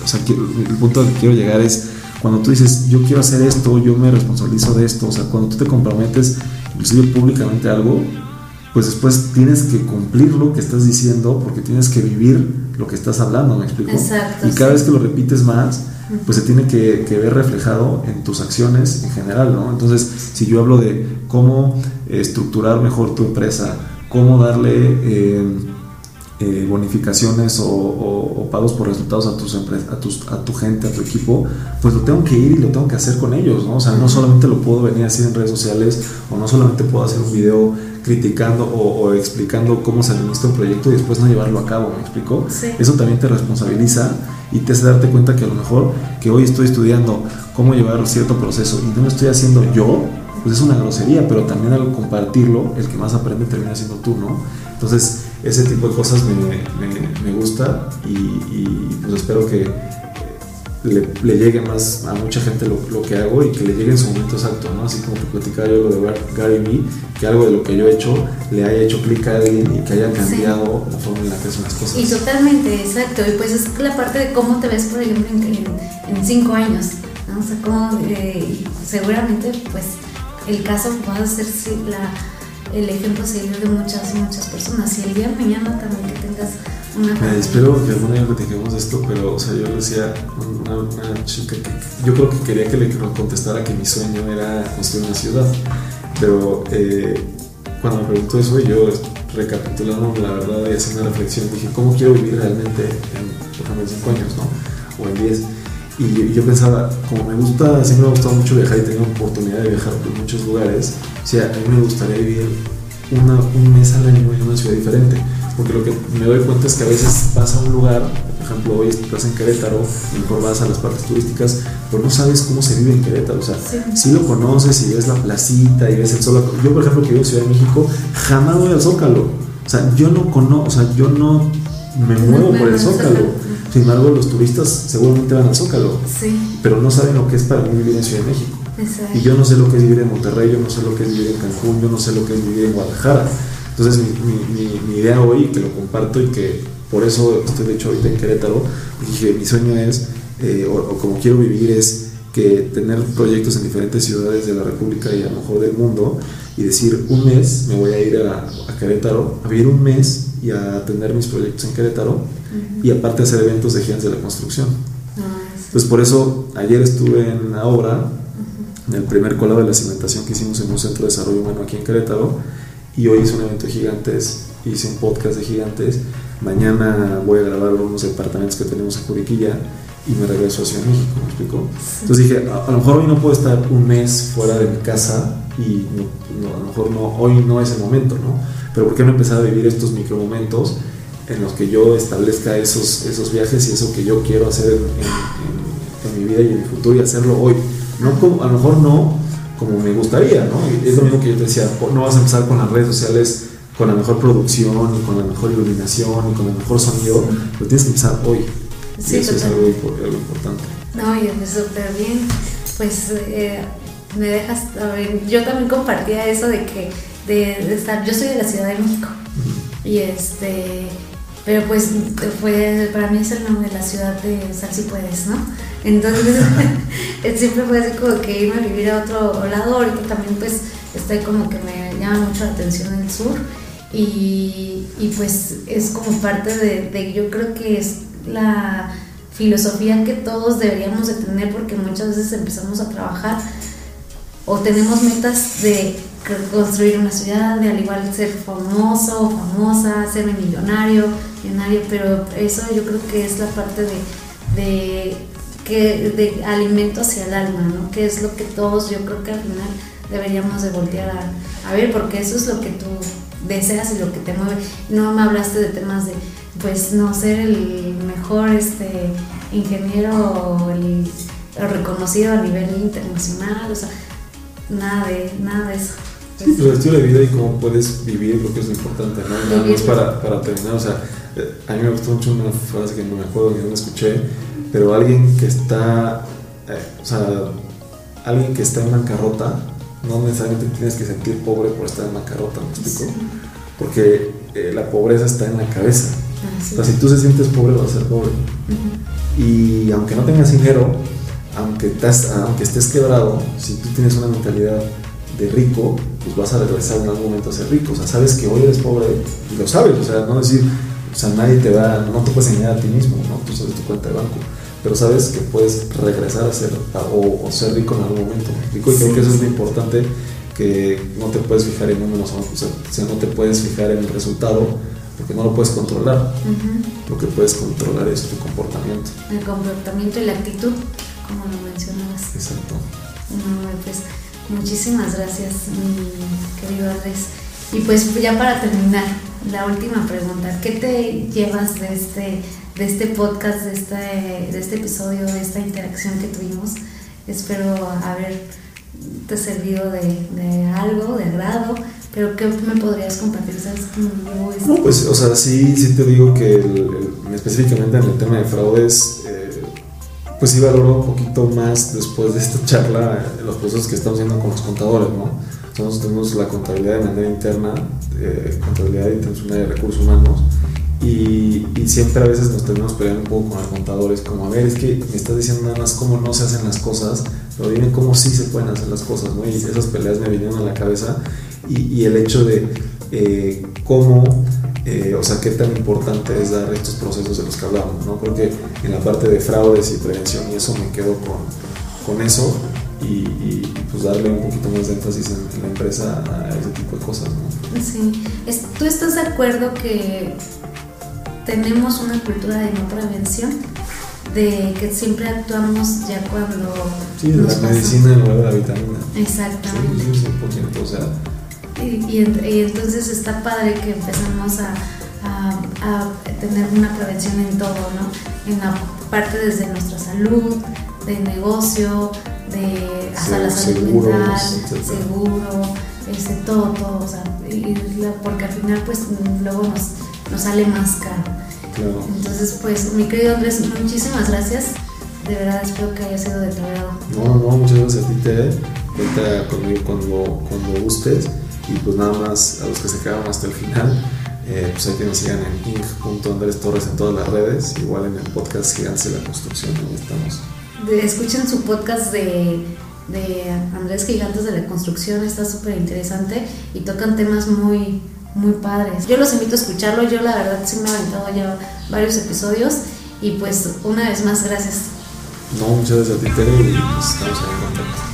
o sea, el punto al que quiero llegar es cuando tú dices, yo quiero hacer esto, yo me responsabilizo de esto, o sea, cuando tú te comprometes, inclusive públicamente algo, pues después tienes que cumplir lo que estás diciendo porque tienes que vivir lo que estás hablando, ¿me explico? Exacto, y cada sí. vez que lo repites más, pues se tiene que, que ver reflejado en tus acciones en general, ¿no? Entonces, si yo hablo de cómo estructurar mejor tu empresa, cómo darle eh, eh, bonificaciones o, o- o pagos por resultados a, tus a, tus, a tu gente, a tu equipo, pues lo tengo que ir y lo tengo que hacer con ellos, ¿no? O sea, no solamente lo puedo venir a decir en redes sociales o no solamente puedo hacer un video criticando o, o explicando cómo se administra un proyecto y después no llevarlo a cabo, ¿me explico? Sí. Eso también te responsabiliza y te hace darte cuenta que a lo mejor que hoy estoy estudiando cómo llevar cierto proceso y no lo estoy haciendo yo, pues es una grosería, pero también al compartirlo, el que más aprende termina siendo tú, ¿no? Entonces, ese tipo de cosas me, me, me gusta y, y, pues espero que le, le llegue más a mucha gente lo, lo, que hago y que le llegue en su momento exacto, ¿no? Así como te platicaba yo lo de Gar- Gary Vee, que algo de lo que yo he hecho le haya hecho clic a alguien y que haya cambiado la forma en la que hacen las cosas. Y totalmente, exacto. Y pues es la parte de cómo te ves, por ejemplo, en, en- cinco años. ¿no? O sea, cómo, eh, seguramente, pues, el caso va a ser el ejemplo a seguir de muchas, muchas personas. Y el día de mañana también que tengas una familia. espero que algún día platiquemos esto, pero o sea, yo decía una, chica que yo creo que quería que le contestara que mi sueño era construir una ciudad, pero eh, cuando me preguntó eso yo recapitulando la verdad y haciendo una reflexión, dije, ¿cómo quiero vivir realmente en, por ejemplo, en 5 años, ¿no? O en 10. Y yo, pensaba, como me gusta, siempre me ha gustado mucho viajar y tengo oportunidad de viajar por muchos lugares, o sea, a mí me gustaría vivir una, un mes al año en una ciudad diferente. Porque lo que me doy cuenta es que a veces vas a un lugar, por ejemplo, hoy estás en Querétaro, mejor vas a las partes turísticas, pero no sabes cómo se vive en Querétaro. O sea, si lo conoces y ves la placita y ves el sol. Yo, por ejemplo, que vivo en Ciudad de México, jamás voy al Zócalo. O sea, yo no conozco, o sea, yo no me muevo por el Zócalo. Sin embargo, los turistas seguramente van al Zócalo, sí. pero no saben lo que es para mí vivir en Ciudad de México. Exacto. Y yo no sé lo que es vivir en Monterrey, yo no sé lo que es vivir en Cancún, yo no sé lo que es vivir en Guadalajara. Entonces mi, idea hoy, que lo comparto y que por eso estoy de hecho ahorita en Querétaro, dije, mi sueño es, eh, o, como quiero vivir es que tener proyectos en diferentes ciudades de la República y a lo mejor del mundo y decir, un mes me voy a ir a, a Querétaro, a vivir un mes y a tener mis proyectos en Querétaro y aparte hacer eventos de gigantes de la construcción. Ah, Pues por eso ayer estuve en la obra, en el primer colado de la cimentación que hicimos en un centro de desarrollo humano aquí en Querétaro y hoy hice un evento de gigantes, hice un podcast de gigantes, mañana voy a grabar unos departamentos que tenemos en Juriquilla y me regreso a de México, ¿me explico? Entonces dije, a, lo mejor hoy no puedo estar un mes fuera de mi casa y a lo mejor no, hoy no es el momento, ¿no? Pero ¿por qué no empezar a vivir estos micromomentos en los que yo establezca esos, esos viajes y eso que yo quiero hacer en, mi vida y en mi futuro y hacerlo hoy? No a lo mejor no como me gustaría, ¿no? es lo mismo que yo te decía, no vas a empezar con las redes sociales con la mejor producción y con la mejor iluminación y con el mejor sonido, pero tienes que empezar hoy. Sí, y eso es algo, importante. No, y súper bien. Pues eh, me dejas, a ver, yo también compartía eso de que, de, estar, yo soy de la Ciudad de México y este, pero pues fue, para mí es el nombre de la ciudad de Sal si puedes, ¿no? Entonces, siempre fue así como que irme a vivir a otro lado. Ahorita también, pues, estoy como que me llama mucho la atención el sur. Y, y pues es como parte de, de, yo creo que es la filosofía que todos deberíamos de tener porque muchas veces empezamos a trabajar o tenemos metas de construir una ciudad, de al igual ser famoso o famosa, ser millonario, millonario, pero eso yo creo que es la parte de, de que de alimento hacia el alma, ¿no? Que es lo que todos yo creo que al final deberíamos de voltear a, ver, porque eso es lo que tú deseas y lo que te mueve. No me hablaste de temas de, pues, no ser el mejor este, ingeniero o reconocido a nivel internacional, o sea, nada de, nada de eso. Sí, tu estilo de vida y cómo puedes vivir lo que es lo importante, ¿no? Nada más para, para terminar, o sea, eh, a mí me gustó mucho una frase que no me acuerdo, que no escuché, pero alguien que está, eh, o sea, alguien que está en bancarrota, no necesariamente tienes que sentir pobre por estar en bancarrota, ¿me explico? Porque eh, la pobreza está en la cabeza. Ah, o sea, si tú se sientes pobre, vas a ser pobre. Y aunque no tengas dinero, aunque, estás, aunque estés quebrado, si tú tienes una mentalidad de rico, pues vas a regresar en algún momento a ser rico. O sea, sabes que hoy eres pobre y lo sabes. O sea, no decir, o sea, nadie te va, no te puedes engañar a ti mismo, ¿no? Tú sabes tu cuenta de banco pero sabes que puedes regresar a ser o, ser rico en algún momento. y creo que eso es lo importante, que no te puedes fijar en números, o sea, no te puedes fijar en el resultado, porque no lo puedes controlar. Lo que puedes controlar es tu comportamiento. El comportamiento y la actitud, como lo mencionabas. Exacto. pues muchísimas gracias, mi querido Andrés. Y pues ya para terminar, la última pregunta, ¿qué te llevas de este de este podcast, de este, de este episodio, de esta interacción que tuvimos. Espero haberte servido de, algo, de agrado, pero ¿qué me podrías compartir? ¿Sabes No, pues, o sea, sí, sí te digo que específicamente en el tema de fraudes, pues sí valoro un poquito más después de esta charla los procesos que estamos haciendo con los contadores, ¿no? Nosotros tenemos la contabilidad de manera interna, eh, contabilidad y una de recursos humanos, y, siempre a veces nos tenemos peleando un poco con los contadores, como, a ver, es que me estás diciendo nada más cómo no se hacen las cosas, pero dime cómo sí se pueden hacer las cosas, ¿no? Y esas peleas me vinieron a la cabeza y, el hecho de eh, cómo, eh, o sea, qué tan importante es dar estos procesos de los que hablamos, ¿no? Creo que en la parte de fraudes y prevención y eso me quedo con, con eso, y, pues darle un poquito más de énfasis en, la empresa a ese tipo de cosas, ¿no? Sí. ¿Tú estás de acuerdo que tenemos una cultura de no prevención? De que siempre actuamos ya cuando. Sí, de la medicina en lugar de la vitamina. Exactamente. Sí, 100%. O sea. Y, y, entonces está padre que empezamos a, a, a, tener una prevención en todo, ¿no? En la parte desde nuestra salud, de negocio, de hasta la salud mental, seguro, este, todo, todo, o sea, y porque al final pues luego nos, nos sale más caro. Entonces pues mi querido Andrés, muchísimas gracias. De verdad espero que haya sido de tu agrado. No, no, muchas gracias a ti, Tere. Cuenta conmigo cuando, cuando gustes. Y pues nada más a los que se quedaron hasta el final, eh, pues hay que nos sigan en inc.andrés Torres en todas las redes, igual en el podcast Gigantes de la Construcción, donde estamos escuchen su podcast de, de Andrés Gigantes de la Construcción, está súper interesante y tocan temas muy, muy padres. Yo los invito a escucharlo, yo la verdad sí me he aventado ya varios episodios y pues una vez más, gracias. No, muchas gracias a ti, Tere, y pues estamos ahí en contacto.